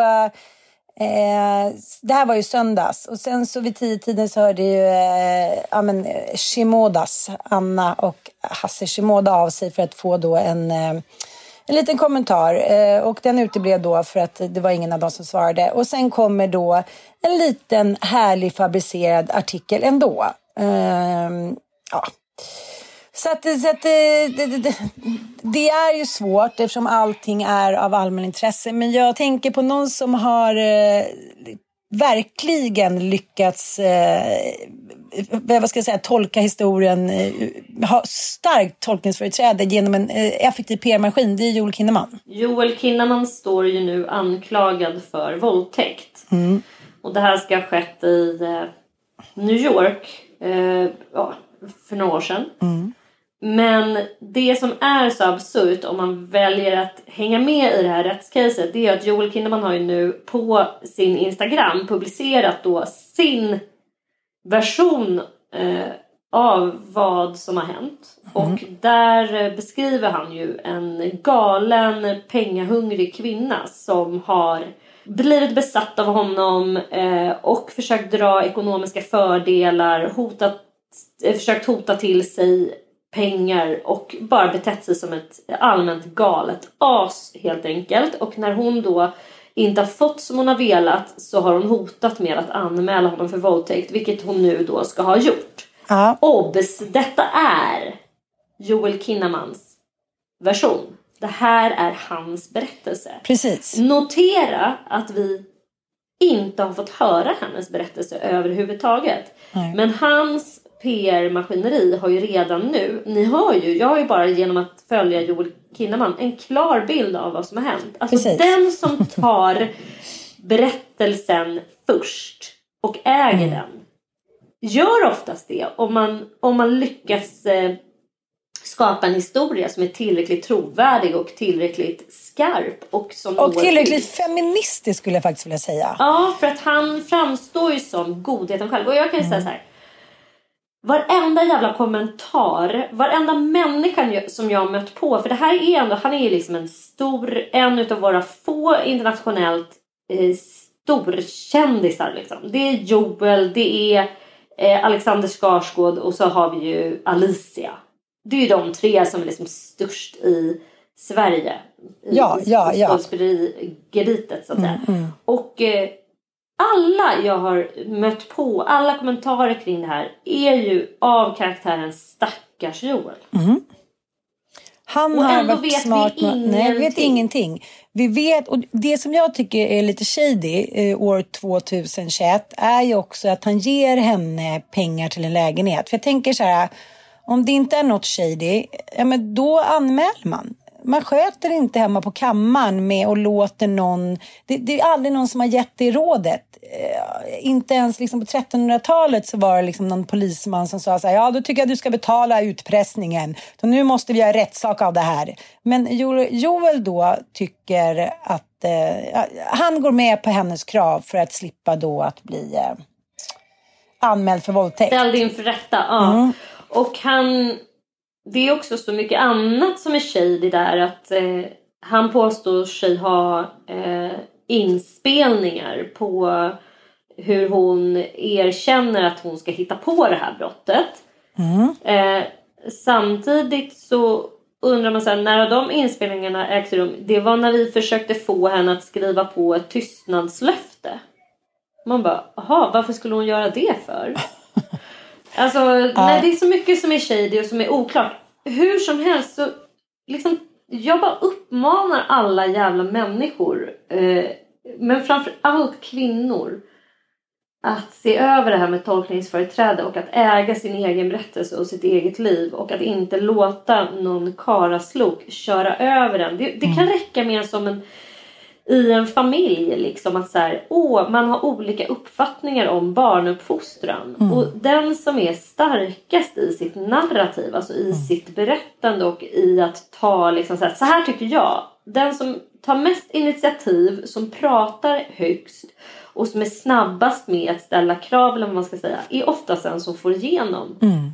Eh, det här var ju söndags och sen så vid tio tiden så hörde ju eh, ja, men, eh, Shimodas, Anna och Hasse Shimoda av sig för att få då en eh, en liten kommentar eh, och den uteblev då för att det var ingen av dem som svarade. Och sen kommer då en liten härlig fabricerad artikel ändå. Ehm, ja. Så att, så att eh, det, det, det, det, är ju svårt eftersom allting är av allmänintresse. Men jag tänker på någon som har eh, verkligen lyckats eh, vad ska jag säga, tolka historien, eh, ha starkt tolkningsföreträde genom en eh, effektiv PR-maskin. Det är Joel Kinnaman. Joel Kinnaman står ju nu anklagad för våldtäkt. Mm. Och det här ska ha skett i eh, New York eh, för några år sedan. Mm. Men det som är så absurt om man väljer att hänga med i det här rättscaset det är att Joel Kinnaman har ju nu på sin Instagram publicerat då sin version eh, av vad som har hänt. Mm. Och där beskriver han ju en galen pengahungrig kvinna som har blivit besatt av honom eh, och försökt dra ekonomiska fördelar, hotat, eh, försökt hota till sig pengar och bara betett sig som ett allmänt galet as helt enkelt. Och när hon då inte har fått som hon har velat så har hon hotat med att anmäla honom för våldtäkt vilket hon nu då ska ha gjort. Ja. Obs! Detta är Joel Kinnamans version. Det här är hans berättelse. Precis. Notera att vi inte har fått höra hennes berättelse överhuvudtaget. Nej. Men hans PR-maskineri har ju redan nu, ni hör ju, jag har ju bara genom att följa Joel Kinnaman en klar bild av vad som har hänt. Alltså Precis. den som tar berättelsen först och äger mm. den gör oftast det om man, om man lyckas eh, skapa en historia som är tillräckligt trovärdig och tillräckligt skarp. Och, som och tillräckligt feministisk skulle jag faktiskt vilja säga. Ja, för att han framstår ju som godheten själv. Och jag kan ju mm. säga så här. Varenda jävla kommentar, varenda människa som jag har mött på. För det här är ändå, han är ju liksom en stor, en utav våra få internationellt eh, storkändisar liksom. Det är Joel, det är eh, Alexander Skarsgård och så har vi ju Alicia. Det är ju de tre som är liksom störst i Sverige. Ja, i, ja, ja. Skådespelerigebitet så att säga. Mm, mm. Och eh, alla jag har mött på, alla kommentarer kring det här är ju av karaktären stackars Joel. Mm. Han och har varit vet smart. Vi ingenting. Nej, vi vet ingenting. Vi vet, och det som jag tycker är lite shady eh, år 2021 är ju också att han ger henne pengar till en lägenhet. För jag tänker så här, om det inte är något shady, ja men då anmäler man. Man sköter inte hemma på kammaren med och låter någon... Det, det, är aldrig någon som har gett det rådet. Eh, inte ens liksom på 1300-talet så var det liksom någon polisman som sa så här, ja då tycker jag du ska betala utpressningen. Så nu måste vi göra rättssak av det här. Men Joel då tycker att eh, han går med på hennes krav för att slippa då att bli eh, anmäld för våldtäkt. Ställd inför rätta, ja. Mm. Och han det är också så mycket annat som är shady där att eh, han påstår sig ha eh, inspelningar på hur hon erkänner att hon ska hitta på det här brottet. Mm. Eh, samtidigt så undrar man så här, när har de inspelningarna ägt rum? Det var när vi försökte få henne att skriva på ett tystnadslöfte. Man bara, jaha, varför skulle hon göra det för? Alltså, ja. nej, det är så mycket som är shady och som är oklart. Hur som helst så liksom, jag bara uppmanar alla jävla människor, eh, men framför allt kvinnor, att se över det här med tolkningsföreträde och att äga sin egen berättelse och sitt eget liv och att inte låta någon karaslok köra över den. Det, det kan mm. räcka med som en i en familj liksom att så här, åh, man har olika uppfattningar om barnuppfostran. Mm. Och den som är starkast i sitt narrativ, alltså i mm. sitt berättande och i att ta liksom så här, så här tycker jag. Den som tar mest initiativ, som pratar högst och som är snabbast med att ställa krav eller vad man ska säga, är oftast den som får igenom mm.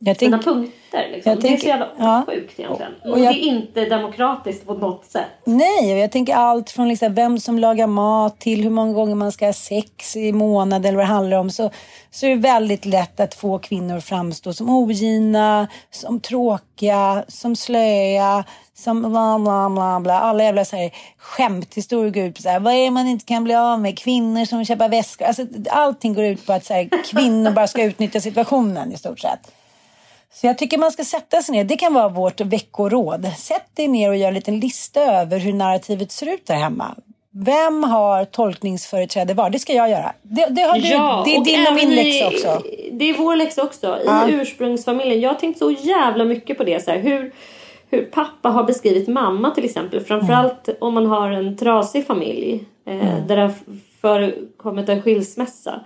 Jag sina punkter. Liksom. Jag det är så jävla ja. sjukt egentligen. Och, och jag, det är inte demokratiskt på något sätt. Nej, och jag tänker allt från liksom vem som lagar mat till hur många gånger man ska ha sex i månaden eller vad det handlar om. Så, så är det väldigt lätt att få kvinnor framstå som ogina, som tråkiga, som slöa, som bla bla bla bla. Alla jävla så här skämthistorier går ut på så här, vad är man inte kan bli av med? Kvinnor som köper väskor. Alltså, allting går ut på att så här, kvinnor bara ska utnyttja situationen i stort sett. Så jag tycker man ska sätta sig ner. Det kan vara vårt veckoråd. Sätt dig ner och gör en liten lista över hur narrativet ser ut där hemma. Vem har tolkningsföreträde var? Det ska jag göra. Det, det har du, ja, det är din och min läxa också. Det är vår läxa också. I ja. ursprungsfamiljen. Jag har tänkt så jävla mycket på det. Så här, hur, hur pappa har beskrivit mamma till exempel. Framförallt mm. om man har en trasig familj. Eh, mm. Där det har förekommit en skilsmässa.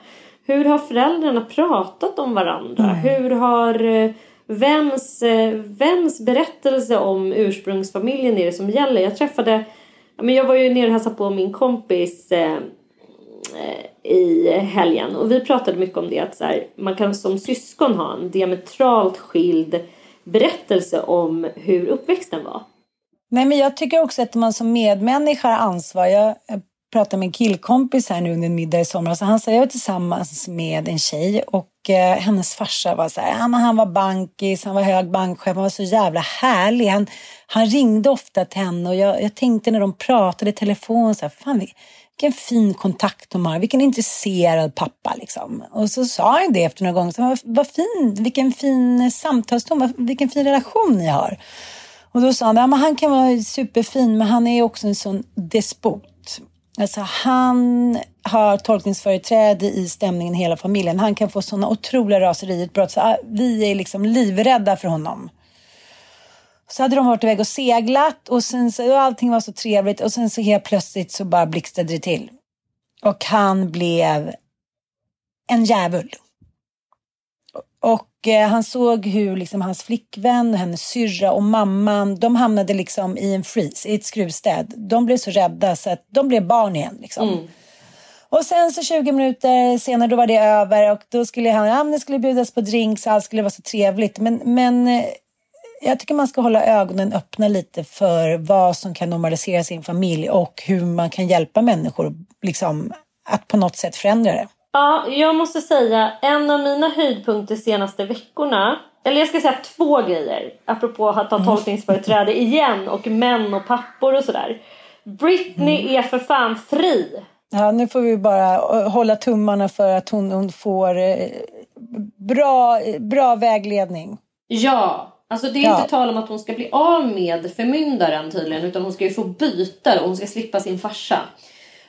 Hur har föräldrarna pratat om varandra? Mm. Hur har eh, vems, eh, vems berättelse om ursprungsfamiljen är det som gäller? Jag träffade, men jag var ju nere och hälsade på min kompis eh, i helgen och vi pratade mycket om det att så här, man kan som syskon ha en diametralt skild berättelse om hur uppväxten var. Nej, men jag tycker också att man som medmänniska har ansvar. Jag eh, pratade med en killkompis här nu under en middag i somras han sa jag var tillsammans med en tjej och eh, hennes farsa var så här, ja, han var bankis, han var hög bankchef, han var så jävla härlig. Han, han ringde ofta till henne och jag, jag tänkte när de pratade i telefon så här, fan vilken fin kontakt de har, vilken intresserad pappa liksom. Och så sa han det efter några gånger, så, vad, vad fin, vilken fin samtalston, vilken fin relation ni har. Och då sa han, ja, men han kan vara superfin men han är också en sån despot. Alltså han har tolkningsföreträde i stämningen i hela familjen. Han kan få sådana otroliga raseriutbrott så ah, vi är liksom livrädda för honom. Så hade de varit iväg och seglat och sen så, och allting var så trevligt och sen så helt plötsligt så bara blixtrade det till. Och han blev en djävul. Och Eh, han såg hur liksom hans flickvän, hennes syrra och mamman, de hamnade liksom i en freeze, i ett skruvstäd. De blev så rädda så att de blev barn igen. Liksom. Mm. Och sen så 20 minuter senare då var det över och då skulle han, ja, det skulle bjudas på drinks, allt skulle vara så trevligt. Men, men eh, jag tycker man ska hålla ögonen öppna lite för vad som kan normalisera sin familj och hur man kan hjälpa människor liksom, att på något sätt förändra det. Ja, jag måste säga en av mina höjdpunkter senaste veckorna eller jag ska säga två grejer apropå att ha mm. tolkningsföreträde igen och män och pappor och sådär. Britney mm. är för fan fri. Ja, nu får vi bara hålla tummarna för att hon, hon får eh, bra, bra vägledning. Ja, Alltså det är ja. inte tal om att hon ska bli av med förmyndaren tydligen utan hon ska ju få byta och hon ska slippa sin farsa.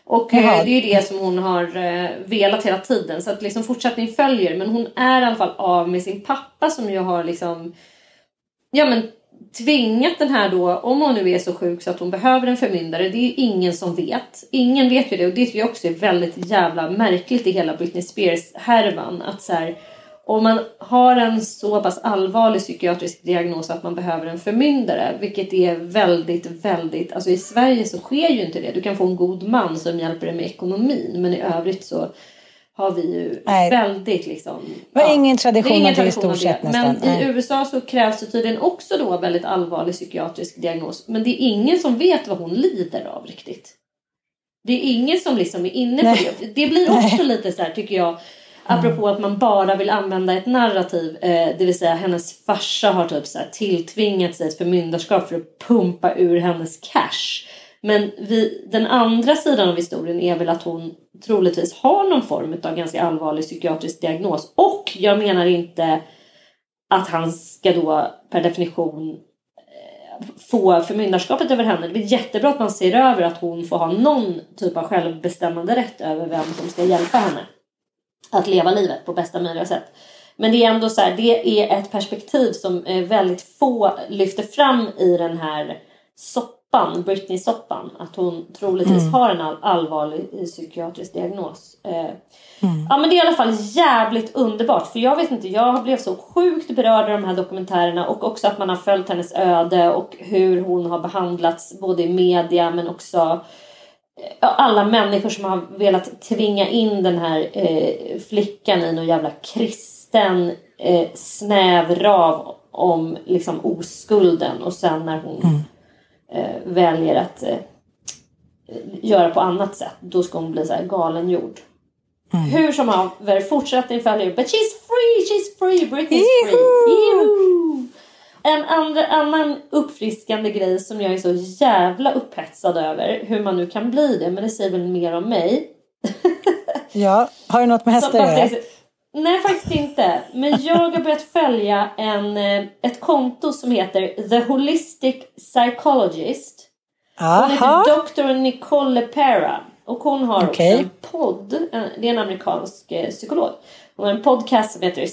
Och eh, Jaha. det är det som hon har eh, velat hela tiden. Så att liksom fortsättning följer. Men hon är i alla fall av med sin pappa som ju har liksom ja men tvingat den här då, om hon nu är så sjuk så att hon behöver en förmyndare, det är ingen som vet. Ingen vet ju det och det tycker jag också är väldigt jävla märkligt i hela Britney Spears-härvan. Att så här, om man har en så pass allvarlig psykiatrisk diagnos att man behöver en förmyndare, vilket är väldigt, väldigt, alltså i Sverige så sker ju inte det. Du kan få en god man som hjälper dig med ekonomin, men i övrigt så har vi ju Nej. väldigt liksom... Det var ingen tradition ingen i tradition av det. Men i Nej. USA så krävs det tydligen också då väldigt allvarlig psykiatrisk diagnos. Men det är ingen som vet vad hon lider av riktigt. Det är ingen som liksom är inne på Nej. det. Det blir också lite så här tycker jag. Mm. Apropå att man bara vill använda ett narrativ. Eh, det vill säga hennes farsa har typ så här tilltvingat sig ett förmyndarskap för att pumpa ur hennes cash. Men vi, den andra sidan av historien är väl att hon troligtvis har någon form av ganska allvarlig psykiatrisk diagnos. Och jag menar inte att han ska då per definition eh, få förmyndarskapet över henne. Det är jättebra att man ser över att hon får ha någon typ av självbestämmande rätt över vem som ska hjälpa henne att leva livet på bästa möjliga sätt. Men det är ändå så här, det är ett perspektiv som eh, väldigt få lyfter fram i den här soppan, Britney-soppan. Att hon troligtvis har en all- allvarlig eh, psykiatrisk diagnos. Eh, Ja men det är i alla fall jävligt underbart. För jag vet inte, jag blev så sjukt berörd av de här dokumentärerna. Och också att man har följt hennes öde och hur hon har behandlats både i media men också alla människor som har velat tvinga in den här eh, flickan i någon jävla kristen eh, snäv rav om liksom oskulden och sen när hon eh, väljer att eh, göra på annat sätt då ska hon bli så här galengjord. Hur som haver, fortsättning följer. But she's free, she's free, Britney's free. Juhu! En andra, annan uppfriskande grej som jag är så jävla upphetsad över, hur man nu kan bli det, men det säger väl mer om mig. Ja, har du något med hästar att göra? Nej faktiskt inte. Men jag har börjat följa en, eh, ett konto som heter The Holistic Psychologist. Hon heter Dr. Nicole Lepera. Och hon har Okej. också en podd. en- Det är en amerikansk eh, psykolog. Hon har en podcast som heter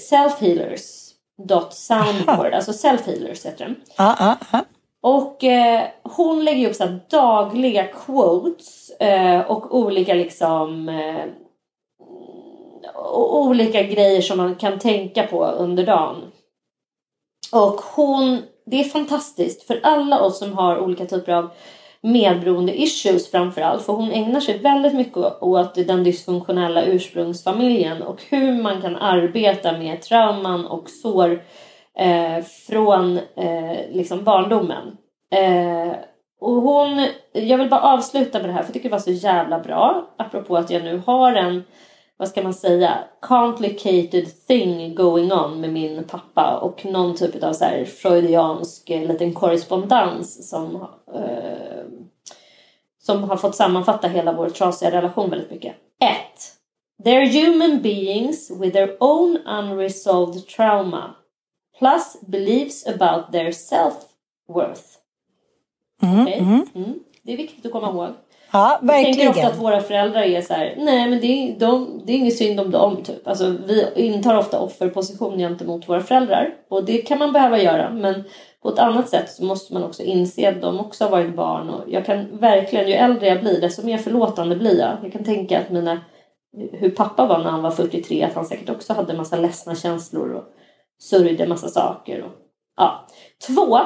Selfhealers.soundboard. Alltså Selfhealers heter den. Ja, ja, ja. Och eh, hon lägger upp så dagliga quotes eh, och olika liksom eh, olika grejer som man kan tänka på under dagen. Och hon, det är fantastiskt för alla oss som har olika typer av medberoende issues framförallt. För hon ägnar sig väldigt mycket åt den dysfunktionella ursprungsfamiljen och hur man kan arbeta med trauman och sår eh, från eh, liksom barndomen. Eh, och hon, jag vill bara avsluta med det här för jag tycker det var så jävla bra. Apropå att jag nu har en, vad ska man säga, complicated thing going on med min pappa och någon typ av så här freudiansk liten korrespondens som, eh, som har fått sammanfatta hela vår trasiga relation väldigt mycket. 1. They're human beings with their own unresolved trauma plus beliefs about their self-worth. Okej? Mm. Det är viktigt att komma ihåg. Ja Vi tänker ofta verkligen. att våra föräldrar är så här, nej men det är, de, det är inget synd om dem typ. Alltså vi intar ofta offerposition gentemot våra föräldrar. Och det kan man behöva göra. Men på ett annat sätt så måste man också inse att de också har varit barn. Och jag kan verkligen, ju äldre jag blir desto mer förlåtande blir jag. Jag kan tänka att mina, hur pappa var när han var 43. Att han säkert också hade massa ledsna känslor. Och sörjde massa saker. Och, ja. Två.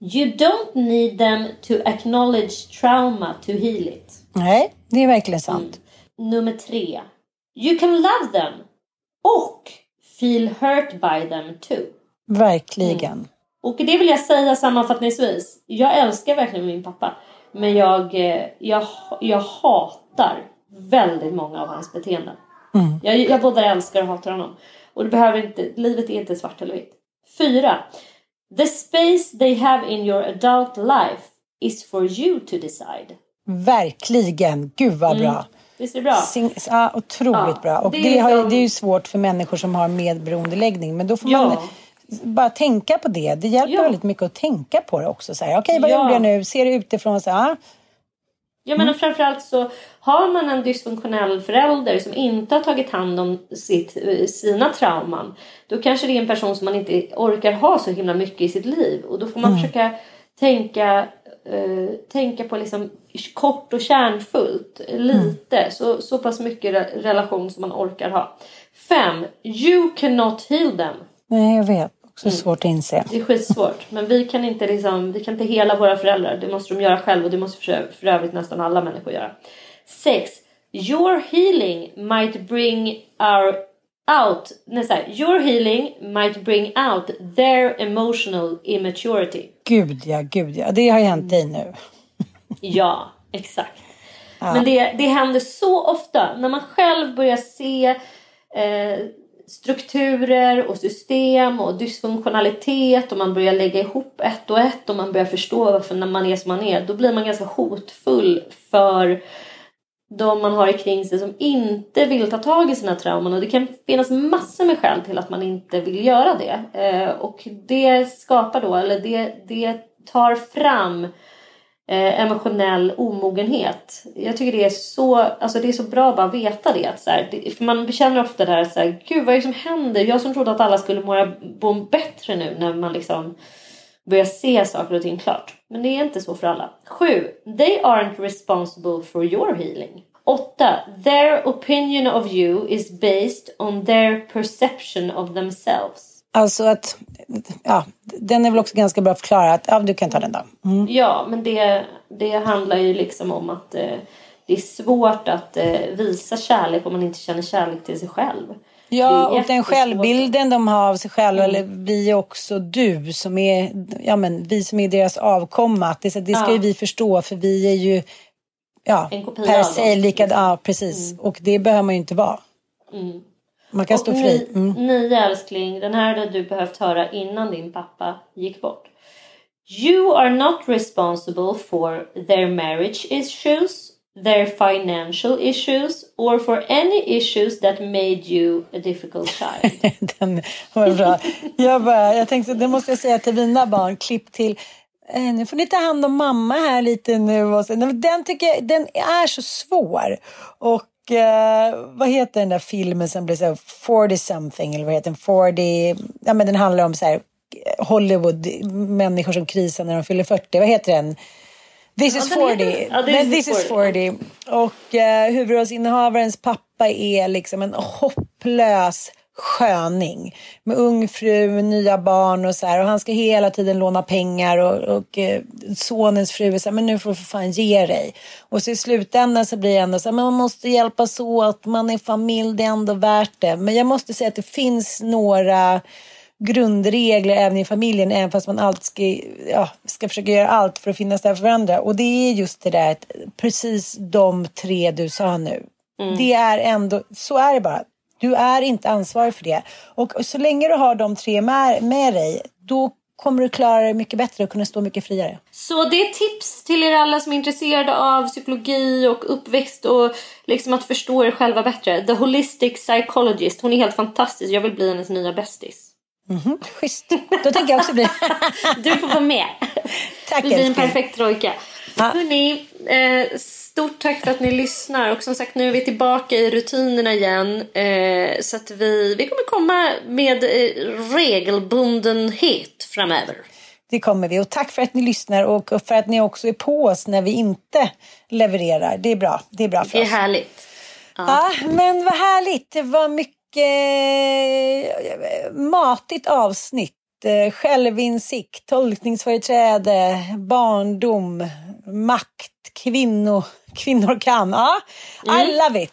You don't need them to acknowledge trauma to heal it. Nej, det är verkligen sant. Nummer tre. You can love them och feel hurt by them too. Verkligen. Och det vill jag säga sammanfattningsvis. Jag älskar verkligen min pappa. Men jag, eh, jag, jag hatar väldigt många av hans beteenden. Jag, jag både älskar och hatar honom. Och det behöver inte, livet är inte svart eller vitt. Fyra. The space they have in your adult life is for you to decide. Verkligen. Gud vad bra. Visst är det bra? Sing, ja, otroligt Ja, bra. Och det det, har, liksom- det är ju svårt för människor som har medberoendeläggning. Men då får Ja. man bara tänka på det. Det hjälper Ja. väldigt mycket att tänka på det också. Så här, Okej, vad Ja. gjorde jag nu? Ser det utifrån så här. Jag menar framförallt så har man en dysfunktionell förälder som inte har tagit hand om sitt, sina trauman. Då kanske det är en person som man inte orkar ha så himla mycket i sitt liv. Och då får man försöka tänka, eh, tänka på liksom kort och kärnfullt. Lite. Så, så pass mycket re- relation som man orkar ha. Fem. You cannot heal them. Nej, jag vet. Också svårt att inse. Det är skitsvårt. Men vi kan inte liksom, vi kan inte hela våra föräldrar. Det måste de göra själv och det måste för, för övrigt nästan alla människor göra. 6. Your healing might bring our out, nej, så här, your healing might bring out their emotional immaturity. Gud ja, gud ja. Det har hänt dig nu. Ja, exakt. Men det, det händer så ofta när man själv börjar se eh, strukturer och system och dysfunktionalitet och man börjar lägga ihop ett och ett och man börjar förstå varför när man är som man är. Då blir man ganska hotfull för de man har kring sig som inte vill ta tag i sina trauman och det kan finnas massor med skäl till att man inte vill göra det. Eh, och det skapar då, eller det, det tar fram eh, Eh, emotionell omogenhet. Jag tycker det är så, alltså det är så bra att bara veta det. Att så här, det för man känner ofta det här, så här, gud vad är det som händer? Jag som trodde att alla skulle må, må bättre nu när man liksom börjar se saker och ting klart. Men det är inte så för alla. 7. They aren't responsible for your healing. 8. Their opinion of you is based on their perception of themselves. Alltså att, ja, den är väl också ganska bra förklarat. Ja, du kan ta den då. Mm. Ja, men det, det handlar ju liksom om att eh, det är svårt att eh, visa kärlek om man inte känner kärlek till sig själv. Ja, och den självbilden de har av sig själva, eller vi också du som är, ja men vi som är deras avkomma. Det, det ska Ja. ju vi förstå för vi är ju, ja, En kopia per se dem, lika, liksom. ja precis. Och det behöver man ju inte vara. Man kan Och stå fri. Ni, Mm. Nio älskling, den här hade du behövt höra innan din pappa gick bort. You are not responsible for their marriage issues, their financial issues or for any issues that made you a difficult child. Den var bra. Jag, bara, jag tänkte, det måste jag säga till mina barn, klipp till eh, nu får ni ta hand om mamma här lite nu. Och så. Den tycker jag, den är så svår. Och eh, vad heter den där filmen som blir så här 40 something eller vad heter den? 40, ja men den handlar om så här Hollywood, människor som krisar när de fyller 40. Vad heter den? This is den 40. heter- ja, This is this is 40. 40. Och eh, huvudrollsinnehavarens pappa är liksom en hopplös sköning. Med ung fru, med nya barn och så här. Och han ska hela tiden låna pengar och, och eh, sonens fru är så här, men nu får du för fan ge dig. Och så i slutändan så blir det ändå så här, men man måste hjälpas åt, man är familj, det är ändå värt det. Men jag måste säga att det finns några grundregler även i familjen, även fast man alltid ska, ja, ska försöka göra allt för att finnas där för varandra. Och det är just det där, precis de tre du sa nu. Det är ändå, så är det bara. Du är inte ansvarig för det. Och så länge du har de tre med, med dig, då kommer du klara det mycket bättre och kunna stå mycket friare. Så det är tips till er alla som är intresserade av psykologi och uppväxt och liksom att förstå er själva bättre. The Holistic Psychologist, hon är helt fantastisk. Jag vill bli hennes nya bästis. Schysst. Då tänker jag också bli... Du får vara med. Tack, Vi blir en perfekt trojka. Ja. Hörrni, eh, stort tack för att ni lyssnar. Och som sagt, nu är vi tillbaka i rutinerna igen. Eh, så att vi, vi kommer komma med eh, regelbundenhet framöver. Det kommer vi. Och tack för att ni lyssnar och för att ni också är på oss när vi inte levererar. Det är bra. Det är bra för Det är oss. härligt. Ja, men vad härligt. Det var mycket eh, matigt avsnitt. Eh, Självinsikt, tolkningsföreträde, barndom, makt, kvinno, kvinnor kan. Ja, I love it.